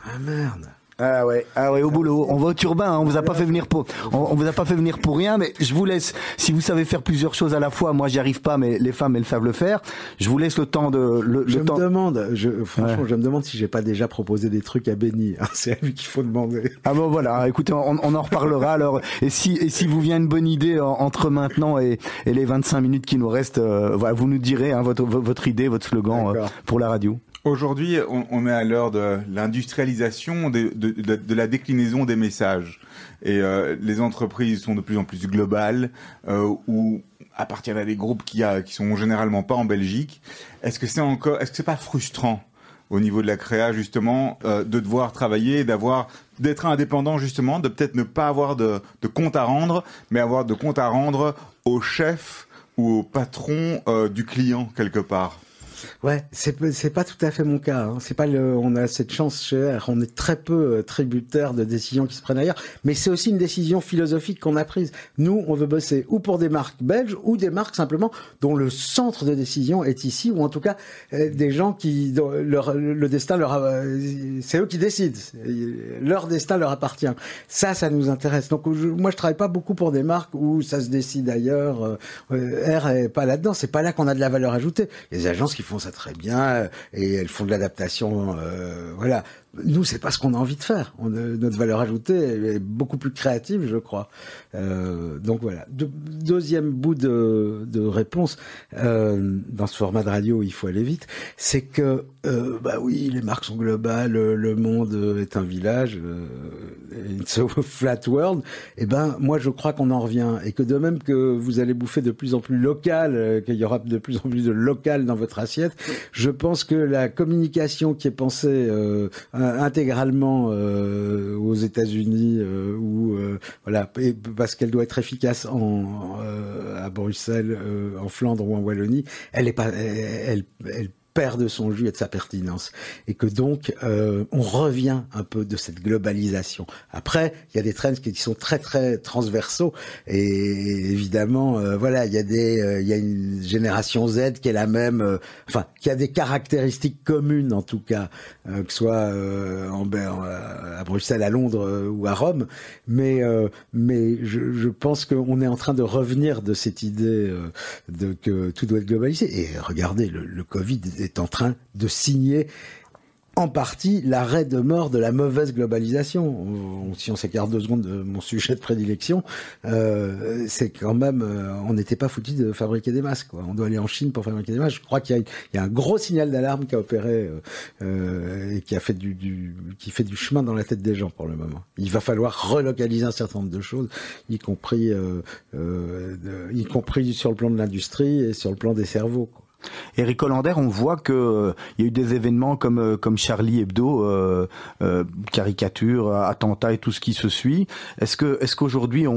Ah merde. Ah ouais, ah ouais, au boulot. On va au turbin. Hein. On vous a pas fait venir pour, on, on vous a pas fait venir pour rien. Mais je vous laisse. Si vous savez faire plusieurs choses à la fois, moi j'y arrive pas, mais les femmes elles savent le faire. Je vous laisse le temps de le, Je le me temps. demande, je, franchement, Ouais. je me demande si j'ai pas déjà proposé des trucs à Benny. hein. C'est à lui qu'il faut demander. Ah bon voilà, écoutez, on, on en reparlera alors. Et si et si vous vient une bonne idée en- entre maintenant et, et les 25 minutes qui nous restent, euh, voilà, vous nous direz hein, votre votre idée, votre slogan euh, pour la radio. Aujourd'hui, on, on est à l'heure de l'industrialisation de, de, de- de la déclinaison des messages. Et euh, les entreprises sont de plus en plus globales, euh, ou appartiennent à des groupes qui, a, qui sont généralement pas en Belgique. Est-ce que c'est encore, est-ce que c'est pas frustrant au niveau de la créa justement euh, de devoir travailler, d'avoir, d'être indépendant justement, de peut-être ne pas avoir de, de compte à rendre, mais avoir de compte à rendre au chef ou au patron euh, du client quelque part? Ouais, c'est c'est pas tout à fait mon cas. Hein. C'est pas le, on a cette chance chez R. On est très peu euh, tributaire de décisions qui se prennent ailleurs, mais c'est aussi une décision philosophique qu'on a prise. Nous, on veut bosser ou pour des marques belges ou des marques simplement dont le centre de décision est ici, ou en tout cas euh, des gens qui dont leur le destin leur, euh, c'est eux qui décident. Leur destin leur appartient. Ça, ça nous intéresse. Donc moi, je travaille pas beaucoup pour des marques où ça se décide ailleurs. R est pas là-dedans. C'est pas là qu'on a de la valeur ajoutée. Des agences qui ça très bien euh, et elles font de l'adaptation. euh, voilà. Nous, c'est pas ce qu'on a envie de faire. Notre valeur ajoutée est beaucoup plus créative, je crois. Euh, donc voilà. De- deuxième bout de, réponse euh, dans ce format de radio, il faut aller vite. C'est que euh, bah oui, les marques sont globales, le, monde est un village, it's a flat world. Et ben moi, je crois qu'on en revient et que de même que vous allez bouffer de plus en plus local, qu'il y aura de plus en plus de local dans votre assiette, je pense que la communication qui est pensée intégralement euh, aux États-Unis euh, ou euh, voilà parce qu'elle doit être efficace en, euh, à Bruxelles, euh, en Flandre ou en Wallonie, elle est pas, perd de son jus et de sa pertinence. Et que donc, euh, on revient un peu de cette globalisation. Après, il y a des trends qui sont très très transversaux. Et évidemment, euh, voilà, il y a des, euh, il y a une génération Z qui est la même, euh, enfin, qui a des caractéristiques communes en tout cas, euh, que ce soit en, à Bruxelles, à Londres ou à Rome. Mais mais je, je pense qu'on est en train de revenir de cette idée de que tout doit être globalisé. Et regardez, le, le Covid est en train de signer en partie l'arrêt de mort de la mauvaise globalisation. On- si on s'écarte deux secondes de mon sujet de prédilection, euh, c'est quand même, euh, on n'était pas foutu de fabriquer des masques. On doit aller en Chine pour fabriquer des masques. Je crois qu'il y, a- un gros signal d'alarme qui a opéré euh, euh, et qui a fait du, qui fait du chemin dans la tête des gens pour le moment. Il va falloir relocaliser un certain nombre de choses, y compris, y compris sur le plan de l'industrie et sur le plan des cerveaux. Eric Hollander, on voit que euh, y a eu des événements comme euh, comme Charlie Hebdo, euh, euh, caricature, attentat et tout ce qui se suit. Est-ce que est-ce qu'aujourd'hui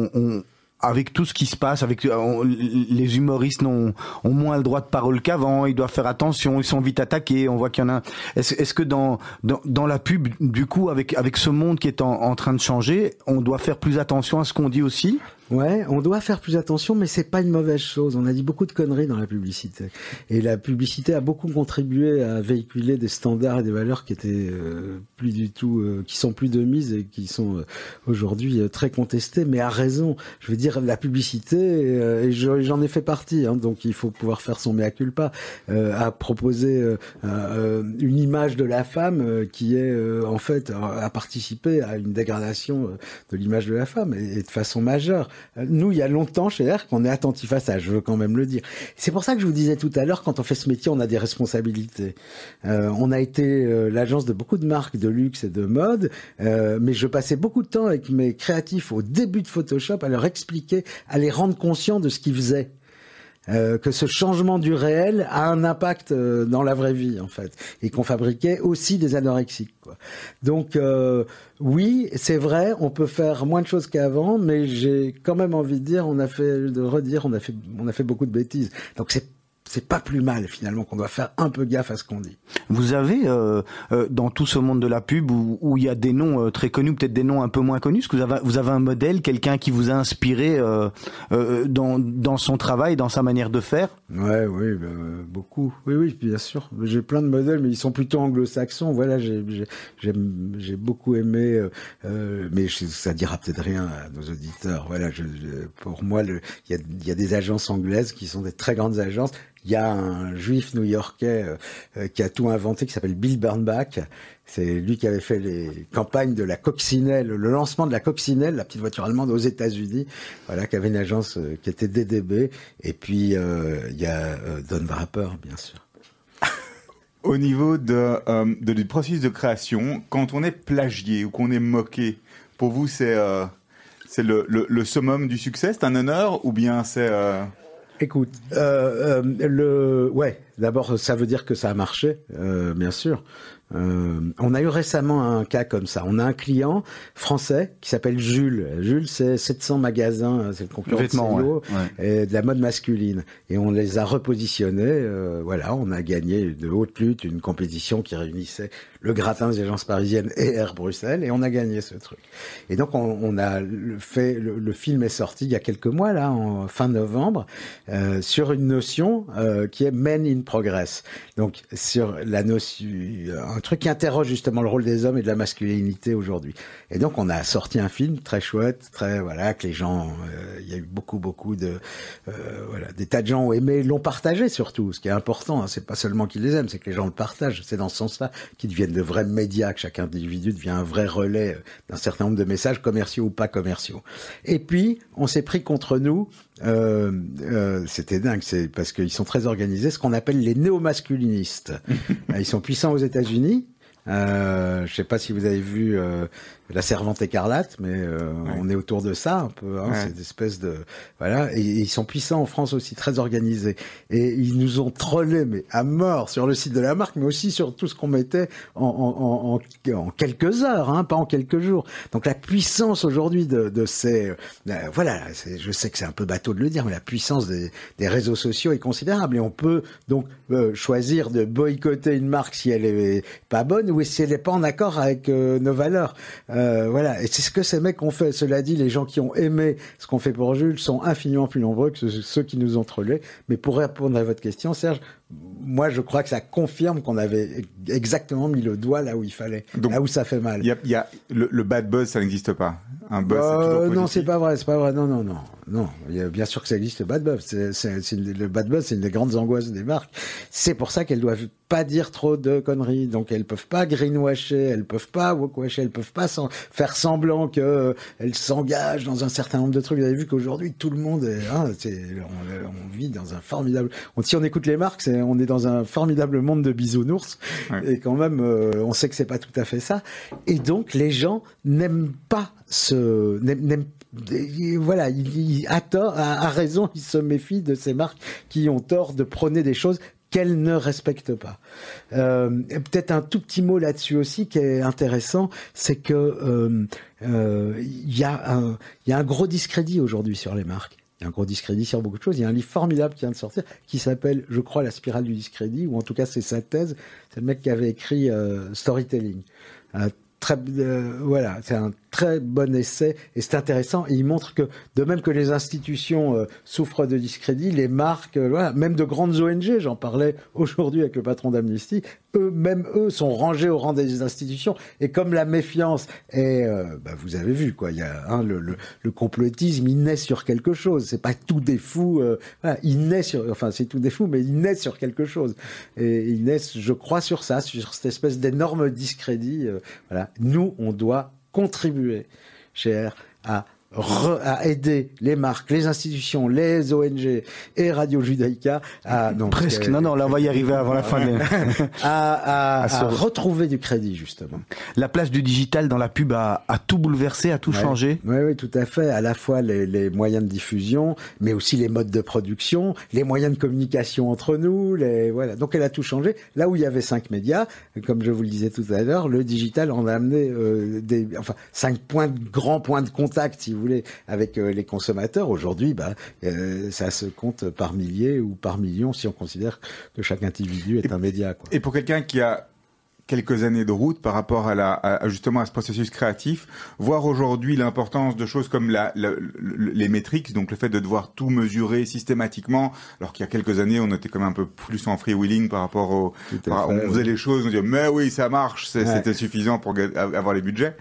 avec tout ce qui se passe, avec les humoristes ont moins le droit de parole qu'avant, ils doivent faire attention, ils sont vite attaqués. On voit qu'il y en a. Est-ce que dans, dans la pub, du coup, avec avec ce monde qui est en train de changer, on doit faire plus attention à ce qu'on dit aussi? Ouais, on doit faire plus attention, mais c'est pas une mauvaise chose. On a dit beaucoup de conneries dans la publicité, et la publicité a beaucoup contribué à véhiculer des standards et des valeurs qui étaient euh, plus du tout, euh, qui sont plus de mise et qui sont euh, aujourd'hui très contestées, mais à raison. Je veux dire, la publicité, et je- j'en ai fait partie, hein, donc il faut pouvoir faire son mea culpa, à proposer une image de la femme qui est en fait à participer à une dégradation de l'image de la femme et de façon majeure. Euh, Nous, il y a longtemps chez R qu'on est attentif à ça, je veux quand même le dire. C'est pour ça que je vous disais tout à l'heure, quand on fait ce métier, on a des responsabilités. Euh, on a été euh, l'agence de beaucoup de marques de luxe et de mode, mais je passais beaucoup de temps avec mes créatifs au début de Photoshop à leur expliquer, à les rendre conscients de ce qu'ils faisaient. Euh, que ce changement du réel a un impact euh, dans la vraie vie en fait et qu'on fabriquait aussi des anorexiques quoi. Donc euh, oui, c'est vrai, on peut faire moins de choses qu'avant, mais j'ai quand même envie de dire, on a fait de redire, on a fait on a fait beaucoup de bêtises. Donc c'est c'est pas plus mal finalement qu'on doit faire un peu gaffe à ce qu'on dit. Vous avez euh, euh, dans tout ce monde de la pub où, il y a des noms euh, très connus, peut-être des noms un peu moins connus, vous avez, vous avez un modèle, quelqu'un qui vous a inspiré dans, dans son travail, dans sa manière de faire? Ouais, oui, euh, beaucoup. Oui, oui, bien sûr. J'ai plein de modèles, mais ils sont plutôt anglo-saxons. Voilà, j'ai beaucoup aimé, euh, euh, mais je- ça dira peut-être rien à nos auditeurs. Voilà, pour moi, il y a, des agences anglaises qui sont des très grandes agences. Il y a un juif new-yorkais euh, qui a tout inventé, qui s'appelle Bill Bernbach. C'est lui qui avait fait les campagnes de la coccinelle, le lancement de la coccinelle, la petite voiture allemande aux États-Unis. Voilà, qui avait une agence euh, qui était DDB. Et puis euh, il y a euh, Don Draper, bien sûr. Au niveau de, euh, de- du processus de création, quand on est plagié ou qu'on est moqué, pour vous, c'est euh, le, le, le summum du succès? C'est un honneur ou bien c'est... Écoute, euh, euh, le ouais, d'abord ça veut dire que ça a marché, euh, bien sûr. Euh, on a eu récemment un cas comme ça. On a un client français qui s'appelle Jules. Jules, c'est 700 magasins, c'est le concurrent de ouais. et de la mode masculine. Et on les a repositionnés. euh, voilà, on a gagné de haute lutte une compétition qui réunissait le gratin des agences parisiennes et Air Bruxelles, et on a gagné ce truc. Et donc on, a fait, le, le film est sorti il y a quelques mois là, en fin novembre, euh, sur une notion euh, qui est Men in Progress. Donc sur la notion, un truc qui interroge justement le rôle des hommes et de la masculinité aujourd'hui. Et donc on a sorti un film très chouette, très voilà que les gens, euh, il y a eu beaucoup beaucoup de euh, voilà des tas de gens ont aimé, l'ont partagé surtout. Ce qui est important, hein, c'est pas seulement qu'ils les aiment, c'est que les gens le partagent. C'est dans ce sens-là qu'ils deviennent de vrais médias, que chaque individu devient un vrai relais euh, d'un certain nombre de messages commerciaux ou pas commerciaux. Et puis on s'est pris contre nous. Euh, euh, c'était dingue, c'est parce qu'ils sont très organisés, ce qu'on appelle les néo-masculinistes. Ils sont puissants aux États-Unis. Euh, je sais pas si vous avez vu, euh, la servante écarlate, mais euh, on est autour de ça un peu. Hein, Ouais. Cette espèce de voilà. Et, et ils sont puissants en France aussi, très organisés. Et ils nous ont trollés mais à mort sur le site de la marque, mais aussi sur tout ce qu'on mettait en, en, en, en, quelques heures, hein, pas en quelques jours. Donc la puissance aujourd'hui de, de ces euh, voilà, c'est- je sais que c'est un peu bateau de le dire, mais la puissance des, des réseaux sociaux est considérable et on peut donc euh, choisir de boycotter une marque si elle est pas bonne ou si elle n'est pas en accord avec euh, nos valeurs. Euh, voilà, et c'est ce que ces mecs ont fait. Cela dit, les gens qui ont aimé ce qu'on fait pour Jules sont infiniment plus nombreux que ceux- qui nous ont trollés. Mais pour répondre à votre question, Serge, moi je crois que ça confirme qu'on avait exactement mis le doigt là où il fallait, Donc, là où ça fait mal. Y a, y a le, le bad buzz, ça n'existe pas. Un buzz, c'est toujours non, c'est pas vrai, c'est pas vrai. Non, non, non, non. Il y a bien sûr que ça existe le bad buzz. C'est, c'est, c'est une- le bad buzz, c'est une des grandes angoisses des marques. C'est pour ça qu'elles doivent pas dire trop de conneries. Donc elles peuvent pas greenwasher, elles peuvent pas walkwasher, elles peuvent pas faire semblant que euh, elles s'engagent dans un certain nombre de trucs. Vous avez vu qu'aujourd'hui tout le monde, est, hein, c'est, on, on vit dans un formidable. On, si on écoute les marques, c'est, on est dans un formidable monde de bisounours. Ouais. Et quand même, euh, on sait que c'est pas tout à fait ça. Et donc, les gens n'aiment pas ce, n'aiment, voilà, il, il- à tort, à, à raison, ils se méfient de ces marques qui ont tort de prôner des choses qu'elles ne respectent pas. Euh, peut-être un tout petit mot là-dessus aussi qui est intéressant, c'est que euh, euh, il y il y a un gros discrédit aujourd'hui sur les marques. Il un gros discrédit sur beaucoup de choses. Il y a un livre formidable qui vient de sortir qui s'appelle, je crois, La spirale du discrédit, ou en tout cas c'est sa thèse. C'est le mec qui avait écrit euh, Storytelling. Euh, voilà, c'est un très bon essai et c'est intéressant. Et il montre que de même que les institutions euh, souffrent de discrédit, les marques, euh, même de grandes ONG, j'en parlais aujourd'hui avec le patron d'Amnesty, eux, même eux, sont rangés au rang des institutions. Et comme la méfiance est, euh, bah, vous avez vu quoi, il y a hein, le, complotisme, il naît sur quelque chose. C'est pas tout des fous. il naît sur, enfin c'est tout des fous, mais il naît sur quelque chose. Et il naît, je crois, sur ça, sur cette espèce d'énorme discrédit. voilà, nous, on doit contribuer, cher, à à aider les marques, les institutions, les ONG et Radio Judaïka à non, Presque. que- Non, non, là, on va y arriver avant la fin. de- à, à- À se à re- retrouver du crédit justement. La place du digital dans la pub a, a tout bouleversé, a tout Ouais. changé. Oui, oui, tout à fait. À la fois les, les moyens de diffusion, mais aussi les modes de production, les moyens de communication entre nous. Les, voilà. Donc elle a tout changé. Là où il y avait cinq médias, comme je vous le disais tout à l'heure, le digital en a amené euh, des, enfin, cinq points de grands points de contact, si vous voulez, avec euh, les consommateurs. Aujourd'hui, bah, euh, ça se compte par milliers ou par millions si on considère que chaque individu est un média. Quoi. Et pour quelqu'un qui a quelques années de route par rapport à la à, justement à ce processus créatif, voir aujourd'hui l'importance de choses comme la, la- le- les métriques, donc le fait de devoir tout mesurer systématiquement, alors qu'il y a quelques années on était quand même un peu plus en freewheeling par rapport au, par- on faisait les choses, on disait mais oui ça marche, Ouais. c'était suffisant pour avoir les budgets.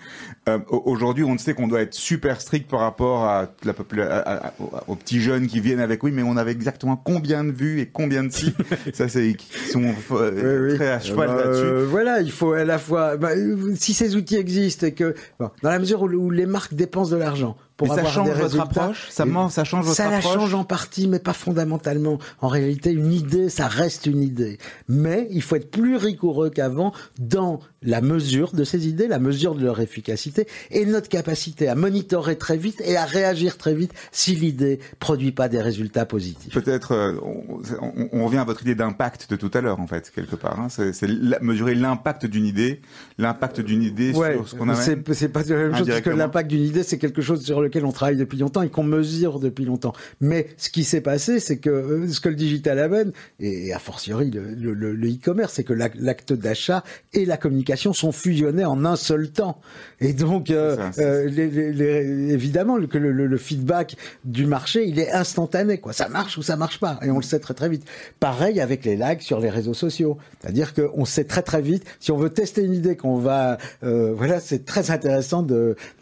Euh, au- aujourd'hui on sait qu'on doit être super strict par rapport à la à- aux petits jeunes qui viennent avec oui mais on avait exactement combien de vues et combien de si, ça c'est qui sont euh, Oui, oui. très à cheval Euh, là-dessus. euh, voilà, il faut à la fois, bah, euh, si ces outils existent et que, dans la mesure où les marques dépensent de l'argent pour Mais ça change des votre approche? Ça et- ment- ça change votre ça la approche? change en partie, mais pas fondamentalement. En réalité, une idée, ça reste une idée. Mais il faut être plus rigoureux qu'avant dans la mesure de ces idées, la mesure de leur efficacité et notre capacité à monitorer très vite et à réagir très vite si l'idée produit pas des résultats positifs. Peut-être, euh, on, on- on revient à votre idée d'impact de tout à l'heure, en fait, quelque part. hein. C'est c'est la- mesurer l'impact d'une idée, l'impact d'une idée Ouais, sur ce qu'on amène. c'est c'est pas la même chose parce que l'impact d'une idée c'est quelque chose sur lequel on travaille depuis longtemps et qu'on mesure depuis longtemps. Mais ce qui s'est passé, c'est que euh, ce que le digital amène et a fortiori le e-commerce, c'est que l'ac- l'acte d'achat et la communication sont fusionnés en un seul temps. Et donc euh, ça, euh, les- les- les- évidemment que le, le- le feedback du marché il est instantané quoi. Ça marche ou ça marche pas et on le sait très très vite. Pareil avec les likes sur les réseaux sociaux. C'est-à-dire qu'on sait très très vite si on veut tester une idée qu'on va euh, voilà c'est très intéressant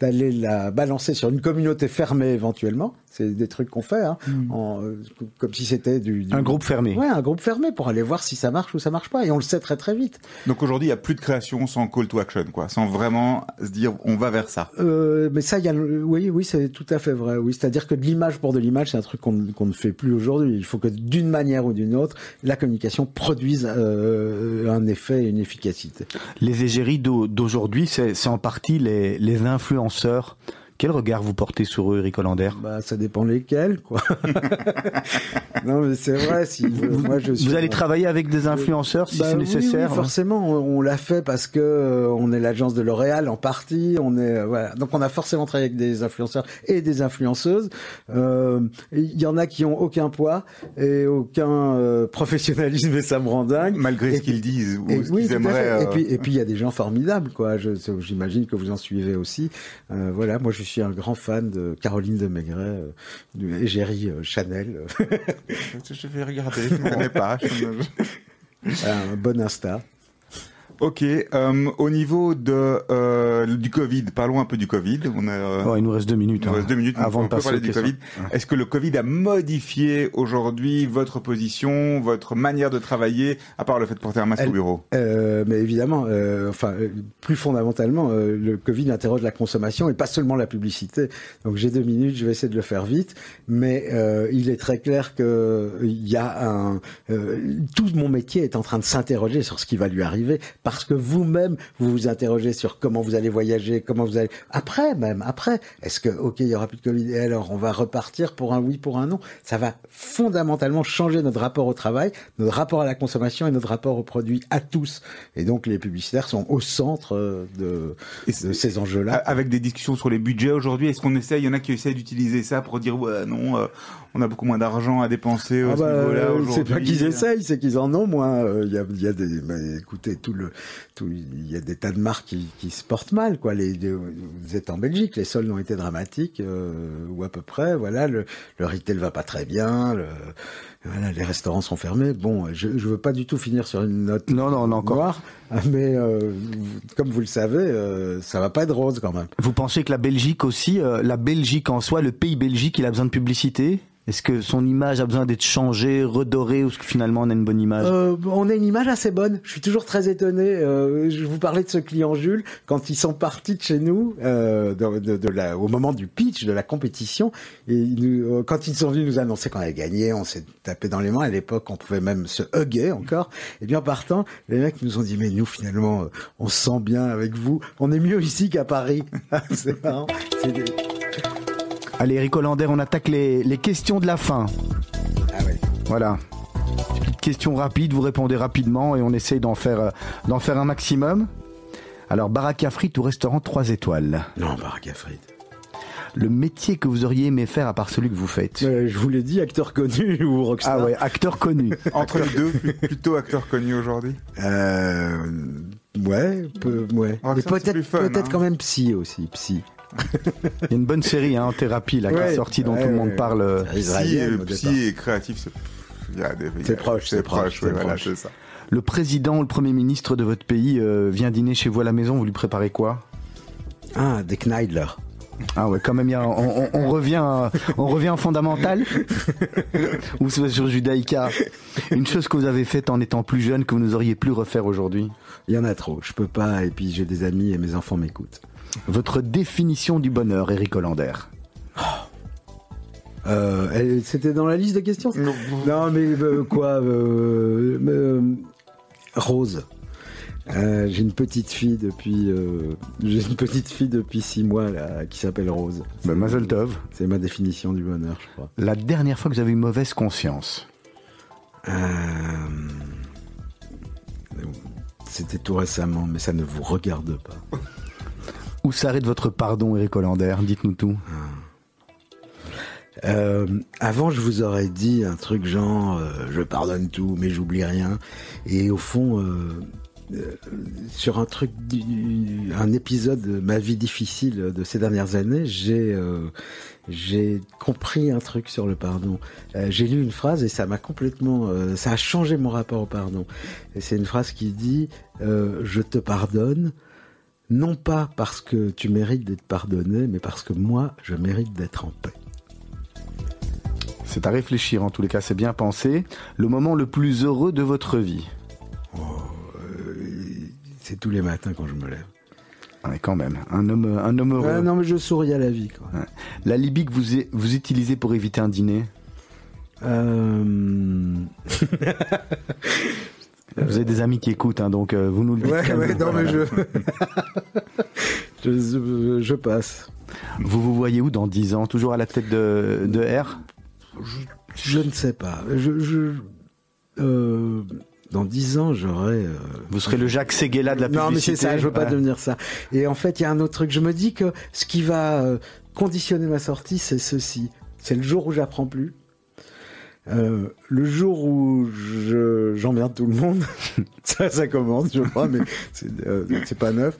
d'aller la balancer sur une communauté fermée éventuellement. C'est des trucs qu'on fait, hein, en, euh, comme si c'était du, du- Un groupe fermé. Ouais, un groupe fermé pour aller voir si ça marche ou ça marche pas. Et on le sait très très vite. Donc aujourd'hui, il n'y a plus de création sans call to action, quoi, sans vraiment se dire on va vers ça. Euh, mais ça, il y a, oui, oui, c'est tout à fait vrai. Oui, c'est-à-dire que de l'image pour de l'image, c'est un truc qu'on ne- fait plus aujourd'hui. Il faut que d'une manière ou d'une autre, la communication produise euh, un effet et une efficacité. Les égéries d'au- d'aujourd'hui, c'est c'est en partie les, les influenceurs. Quel regard vous portez sur eux, Eric Hollander? Bah, ça dépend lesquels, quoi. non, mais c'est vrai. Si moi, je suis Vous allez travailler avec des influenceurs si Bah c'est oui, nécessaire oui, forcément, on, on l'a fait parce que euh, on est l'agence de L'Oréal en partie. On est euh, voilà, donc on a forcément travaillé avec des influenceurs et des influenceuses. Euh, Il y en a qui ont aucun poids et aucun euh, professionnalisme et ça me rend dingue. Malgré Et ce qu'ils disent ou Et ce oui, qu'ils aimeraient. Et euh, puis, et puis il y a des gens formidables, quoi. Je- J'imagine que vous en suivez aussi. Euh, voilà, moi je suis un grand fan de Caroline de Maigret, euh, de Égérie euh, Chanel, je, je vais regarder, je ne connais pas. je un bon Insta. Ok, euh, au niveau de euh, du Covid, parlons un peu du Covid. On a, euh, Oh, il nous reste deux minutes. il nous hein, reste deux minutes avant on de peut passer parler du. Covid. Est-ce que le Covid a modifié aujourd'hui votre position, votre manière de travailler, à part le fait de porter un masque Elle- au bureau? Euh, mais évidemment, enfin, plus fondamentalement, le Covid interroge la consommation et pas seulement la publicité. Donc j'ai deux minutes, je vais essayer de le faire vite, mais il est très clair que il y a un tout mon métier est en train de s'interroger sur ce qui va lui arriver parce que vous-même vous vous interrogez sur comment vous allez voyager, comment vous allez après même après. Est-ce que ok il y aura plus de Covid et alors on va repartir pour un oui pour un non? Ça va fondamentalement changer notre rapport au travail, notre rapport à la consommation et notre rapport aux produits à tous. Et donc les publicitaires sont au centre euh, de, ces enjeux-là. Avec des discussions sur les budgets aujourd'hui, est-ce qu'on essaye Il y en a qui essayent d'utiliser ça pour dire ouais non, euh, on a beaucoup moins d'argent à dépenser Ah à ce bah, niveau-là euh, aujourd'hui. c'est pas qu'ils essayent, c'est qu'ils en ont moins. Euh, Il y, a, il y a des, bah, écoutez, tout le, tout, il y a des tas de marques qui, qui se portent mal, quoi. Les, vous êtes en Belgique, les soldes ont été dramatiques, euh, ou à peu près. Voilà, le, le retail va pas très bien. Le, voilà, les restaurants sont fermés. Bon, je, je veux pas du tout finir sur une note Non, non, non, encore. noire, mais euh, comme vous le savez, euh, ça va pas être rose quand même. Vous pensez que la Belgique aussi, euh, la Belgique en soi, le pays Belgique, il a besoin de publicité? Est-ce que son image a besoin d'être changée, redorée, ou est-ce que finalement on a une bonne image? Euh, on a une image assez bonne. Je suis toujours très étonné. Euh, je vous parlais de ce client Jules quand ils sont partis de chez nous euh, au moment du pitch de la compétition. Et quand ils sont venus nous annoncer qu'on avait gagné, on s'est tapé dans les mains. À l'époque, on pouvait même se hugger encore. Et bien en partant, les mecs nous ont dit mais nous finalement, on se sent bien avec vous. On est mieux ici qu'à Paris. C'est marrant. C'est Allez, Eric Hollander, on attaque les, les questions de la fin. Ah ouais. Voilà. Petite question rapide, vous répondez rapidement et on essaye d'en faire, euh, d'en faire un maximum. Alors, baraque à frites ou restaurant 3 étoiles Non, baraque à frites. Le métier que vous auriez aimé faire à part celui que vous faites? Euh, je vous l'ai dit, acteur connu ou rockstar? Ah ouais, acteur connu. Entre les deux, plutôt acteur connu aujourd'hui? Euh, ouais, peu, ouais. Rockstar, Et c'est peut-être, peut-être hein. quand même psy aussi, psy. Il y a une bonne série hein, en thérapie là, qui est sortie dont ouais, tout le monde parle. euh. Série Psy, et, psy créatif, c'est proche, c'est proche, oui, c'est voilà, proche. c'est ça. Le président ou le premier ministre de votre pays euh, vient dîner chez vous à la maison, vous lui préparez quoi? Ah, des Kneidler. Ah ouais, quand même, il y a- on, on- on revient, on revient en fondamental? Ou sur sur Judaïka. Une chose que vous avez faite en étant plus jeune que vous ne auriez plus refaire aujourd'hui? Il y en a trop, je peux pas, et puis j'ai des amis et mes enfants m'écoutent. Votre définition du bonheur, Eric Hollander. Euh, elle- c'était dans la liste des questions? Non, mais euh, quoi euh, euh, Rose. Euh, j'ai une petite fille depuis euh, j'ai une petite fille depuis six mois là qui s'appelle Rose. Ben, Mazel Tov. C'est ma définition du bonheur, je crois. La dernière fois que vous avez eu mauvaise conscience. Euh, C'était tout récemment, mais ça ne vous regarde pas. Où s'arrête votre pardon, Eric Hollander Dites-nous tout. Euh, avant, je vous aurais dit un truc genre euh, je pardonne tout, mais j'oublie rien. Et au fond, euh, sur un truc, un épisode de ma vie difficile de ces dernières années, j'ai compris un truc sur le pardon. J'ai lu une phrase et ça m'a complètement, ça a changé mon rapport au pardon. C'est une phrase qui dit je te pardonne. Non pas parce que tu mérites d'être pardonné, mais parce que moi, je mérite d'être en paix. C'est à réfléchir en tous les cas, c'est bien pensé. Le moment le plus heureux de votre vie C'est tous les matins quand je me lève. Ouais, quand même, un homme, un homme heureux. Ouais, non, mais je souris à la vie. Quoi. Ouais. La Libye que vous, vous utilisez pour éviter un dîner? Euh, Vous avez des amis qui écoutent, hein, donc euh, vous nous le dites. Ouais, ouais, non, mais je... je, je- passe. Vous vous voyez où dans 10 ans? Toujours à la tête de, de R? Je ne sais pas. Je, je- euh, dans dix ans, j'aurai. euh, Vous serez le Jacques Séguéla de la publicité Non, mais c'est ça, je veux pas Ouais. devenir ça. Et en fait, il y a un autre truc. Je me dis que ce qui va conditionner ma sortie, c'est ceci. C'est le jour où j'apprends plus. Euh, le jour où je- j'emmerde tout le monde, ça, ça commence, je crois, mais c'est euh, c'est pas neuf.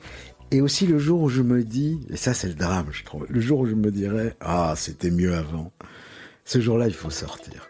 Et aussi le jour où je me dis, et ça c'est le drame, je trouve, le jour où je me dirais, ah, c'était mieux avant. Ce jour-là, il faut sortir.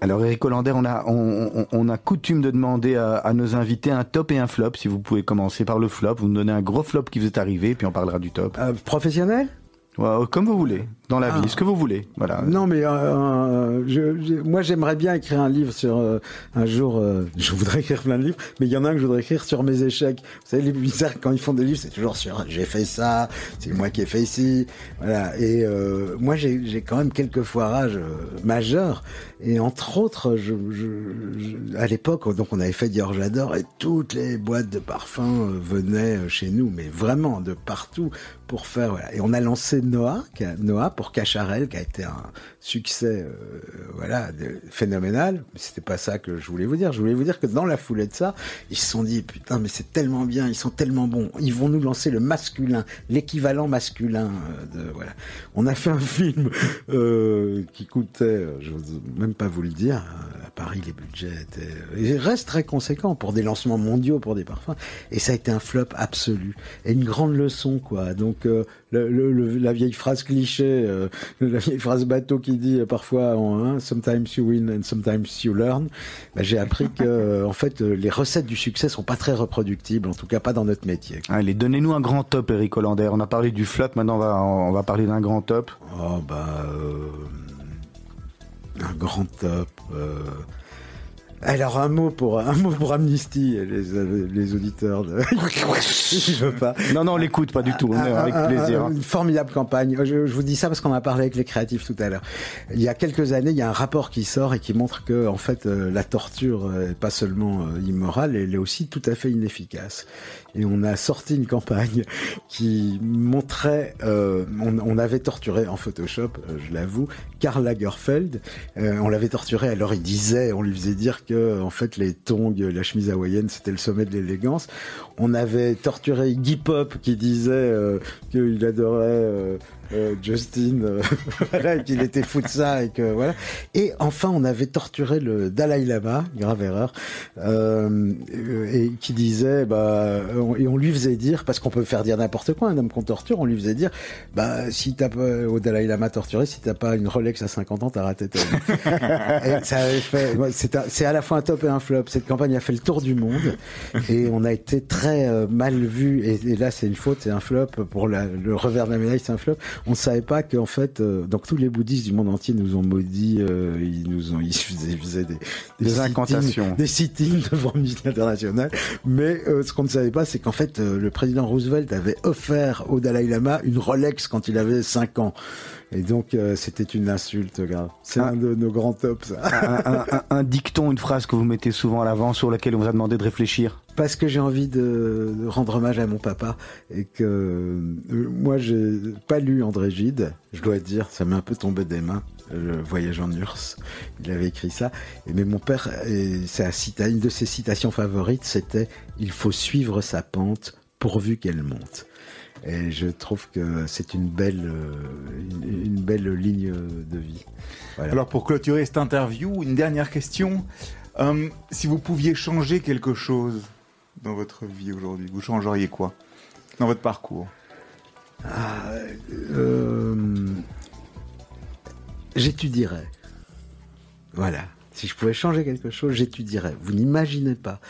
Alors Eric Hollander, on a, on, on- on a coutume de demander à, à nos invités un top et un flop. Si vous pouvez commencer par le flop, vous nous donnez un gros flop qui vous est arrivé, puis on parlera du top. Euh, professionnel? Ouais, comme vous voulez, dans la Ah. vie, ce que vous voulez. Voilà. Non, mais euh, euh, je, je- moi j'aimerais bien écrire un livre sur euh, un jour. euh, je voudrais écrire plein de livres, mais il y en a un que je voudrais écrire sur mes échecs. Vous savez, les bizarres quand ils font des livres, c'est toujours sur j'ai fait ça, c'est moi qui ai fait ici, voilà. Et euh, moi j'ai quand même quelques foirages euh, majeurs. Et entre autres, je, je- je- à l'époque, donc on avait fait Dior J'adore et toutes les boîtes de parfums euh, venaient euh, chez nous, mais vraiment de partout pour faire. Voilà. Et on a lancé Noah, Noah pour Cacharel, qui a été un succès, euh, voilà, phénoménal. Mais c'était pas ça que je voulais vous dire. Je voulais vous dire que dans la foulée de ça, ils se sont dit putain, mais c'est tellement bien, ils sont tellement bons. Ils vont nous lancer le masculin, l'équivalent masculin euh, de voilà. On a fait un film euh, qui coûtait, je même pas vous le dire. À Paris, les budgets étaient, ils restent très conséquents pour des lancements mondiaux pour des parfums. Et ça a été un flop absolu et une grande leçon quoi. Donc la vieille phrase cliché, euh, la vieille phrase bateau qui dit euh, parfois en, hein, sometimes you win and sometimes you learn. Bah, J'ai appris que euh, en fait les recettes du succès sont pas très reproductibles, en tout cas pas dans notre métier. Allez, donnez-nous un grand top, Eric Hollander. On a parlé du flop, maintenant on va, on va parler d'un grand top. Oh bah euh, un grand top. euh. Alors un mot pour un mot pour Amnesty, les, les auditeurs. De... Je veux pas. Non, non, on l'écoute pas du tout, Un- avec un- plaisir. un- Une formidable campagne. Je, je vous dis ça parce qu'on a parlé avec les créatifs tout à l'heure. Il y a quelques années, il y a un rapport qui sort et qui montre que, en fait, euh, la torture euh, est pas seulement euh, immorale, elle est aussi tout à fait inefficace. Et on a sorti une campagne qui montrait, euh, on, avait torturé en Photoshop, euh, je l'avoue, Karl Lagerfeld. Euh, on l'avait torturé. Alors il disait, on lui faisait dire que, en fait, les tongs, la chemise hawaïenne, c'était le sommet de l'élégance. On avait torturé Iggy Pop qui disait euh, qu'il adorait euh, euh, Justin, voilà, qu'il était fou de ça et que voilà. Et enfin, on avait torturé le Dalai Lama, grave erreur, et qui disait, bah, on- et on lui faisait dire, parce qu'on peut faire dire n'importe quoi, un homme qu'on torture, on lui faisait dire, bah, si t'as pas au Dalai Lama torturé, si t'as pas une Rolex à 50 ans, t'as raté ta vie. Ça avait fait, c'est à la fois un top et un flop. Cette campagne a fait le tour du monde et on a été très euh, mal vu. Et, et là, c'est une faute, c'est un flop. Pour la- le revers de la médaille, c'est un flop. On ne savait pas qu'en fait, euh, donc tous les bouddhistes du monde entier nous ont maudits. euh, ils nous ont, ils faisaient, ils faisaient des, Des incantations. des sit-ins devant Amnesty International. Mais ce qu'on ne savait pas, c'est qu'en fait, le président Roosevelt avait offert au Dalai Lama une Rolex quand il avait 5 ans. Et donc, euh, c'était une insulte grave. C'est un de nos grands tops, un dicton, une phrase que vous mettez souvent à l'avant, sur laquelle on vous a demandé de réfléchir. Parce que j'ai envie de, rendre hommage à mon papa et que euh, moi j'ai pas lu André Gide, je dois dire, ça m'est un peu tombé des mains. Le voyage en URSS, il avait écrit ça. Mais mon père, et une de ses citations favorites, c'était "Il faut suivre sa pente pourvu qu'elle monte." Et je trouve que c'est une belle, euh, belle ligne de vie. Alors pour clôturer cette interview, une dernière question. Euh, si vous pouviez changer quelque chose dans votre vie aujourd'hui, vous changeriez quoi dans votre parcours Euh, j'étudierais. Voilà. Si je pouvais changer quelque chose, j'étudierais. Vous n'imaginez pas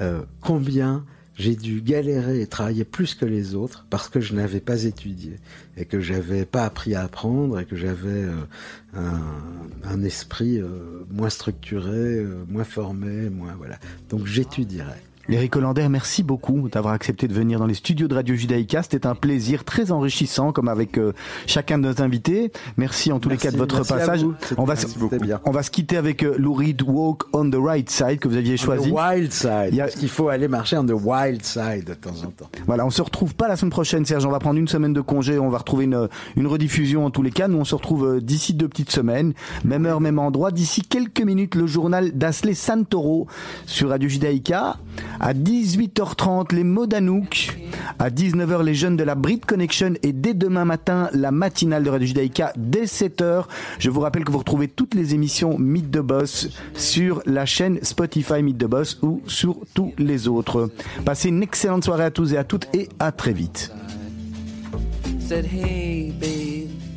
euh, combien j'ai dû galérer et travailler plus que les autres parce que je n'avais pas étudié et que j'avais pas appris à apprendre et que j'avais euh, un, esprit moins structuré, moins formé, moins voilà. Donc j'étudierai. Eric Hollander, merci beaucoup d'avoir accepté de venir dans les studios de Radio Judaïka. C'était un plaisir très enrichissant, comme avec euh, chacun de nos invités. Merci en tous Merci, les cas de votre passage. On va, se- on va se quitter avec euh, Lou Reed, Walk on the Right Side, que vous aviez choisi. On the wild side. Il a- Parce faut aller marcher on the wild side de temps en temps. Voilà, on se retrouve pas la semaine prochaine, Serge. On va prendre une semaine de congé. On va retrouver une, une rediffusion en tous les cas. Nous, on se retrouve euh, d'ici deux petites semaines. Même heure, même endroit. D'ici quelques minutes, le journal d'Asley Santoro sur Radio Judaïka. À 18h30, les mots d'Anouk. À 19h, les jeunes de la Brit Connection. Et dès demain matin, la matinale de Radio Judaïka dès 7h. Je vous rappelle que vous retrouvez toutes les émissions Meet the Boss sur la chaîne Spotify Meet the Boss ou sur tous les autres. Passez une excellente soirée à tous et à toutes et à très vite.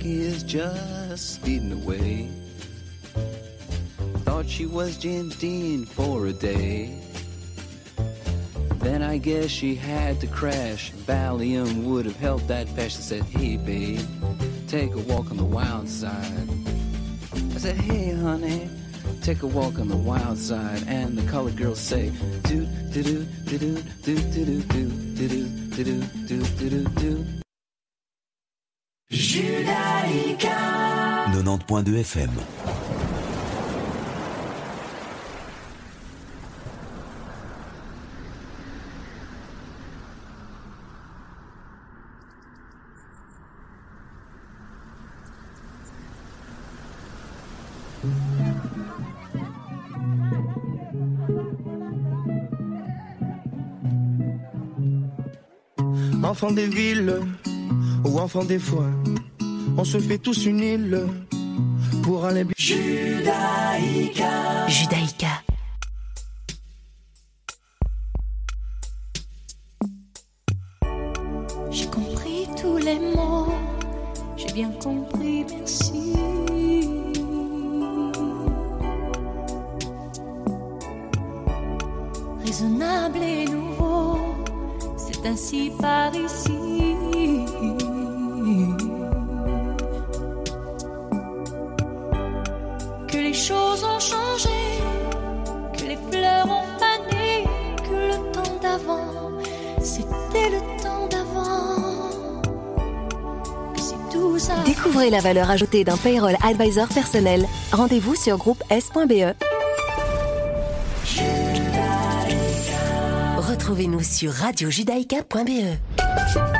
Jackie is just speeding away. Thought she was James Dean for a day. Then I guess she had to crash. Valium would have helped that. I said, Hey, babe, take a walk on the wild side. I said, Hey, honey, take a walk on the wild side. And the colored girls say, Do, do, do, do, do, do, do, do, do, do, do, do, do, do, do, do. 90.2 FM. Enfant des villes ou enfant des foins, on se fait tous une île pour aller bien. Judaïka. La valeur ajoutée d'un payroll advisor personnel. Rendez-vous sur groupe S.be. Retrouvez-nous sur radiojudaïka.be.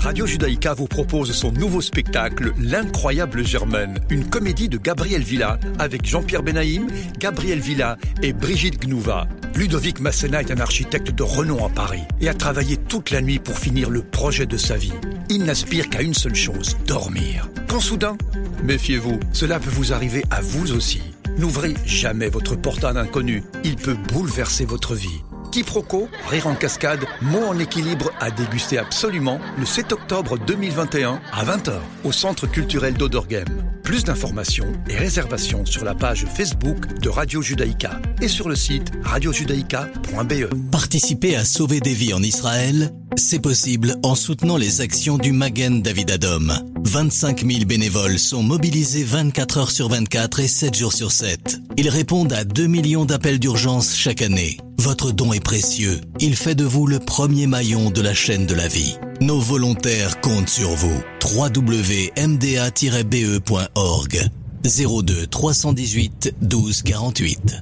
Radio Judaïka vous propose son nouveau spectacle L'incroyable Germaine, une comédie de Gabriel Villa avec Jean-Pierre Benaïm, Gabriel Villa et Brigitte Gnouva. Ludovic Masséna est un architecte de renom à Paris et a travaillé toute la nuit pour finir le projet de sa vie. Il n'aspire qu'à une seule chose, dormir. Quand soudain, méfiez-vous, cela peut vous arriver à vous aussi. N'ouvrez jamais votre porte à un inconnu, il peut bouleverser votre vie. Quiproquo, rire en cascade, mots en équilibre à déguster absolument le 7 octobre 2021 à 20h au Centre culturel d'Odorgem. Plus d'informations et réservations sur la page Facebook de Radio Judaïka et sur le site radiojudaïka.be. Participer à sauver des vies en Israël, c'est possible en soutenant les actions du Magen David Adom. 25 000 bénévoles sont mobilisés 24 heures sur 24 et 7 jours sur 7. Ils répondent à 2 millions d'appels d'urgence chaque année. Votre don est précieux. Il fait de vous le premier maillon de la chaîne de la vie. Nos volontaires comptent sur vous. www.mda-be.org 02 318 12 48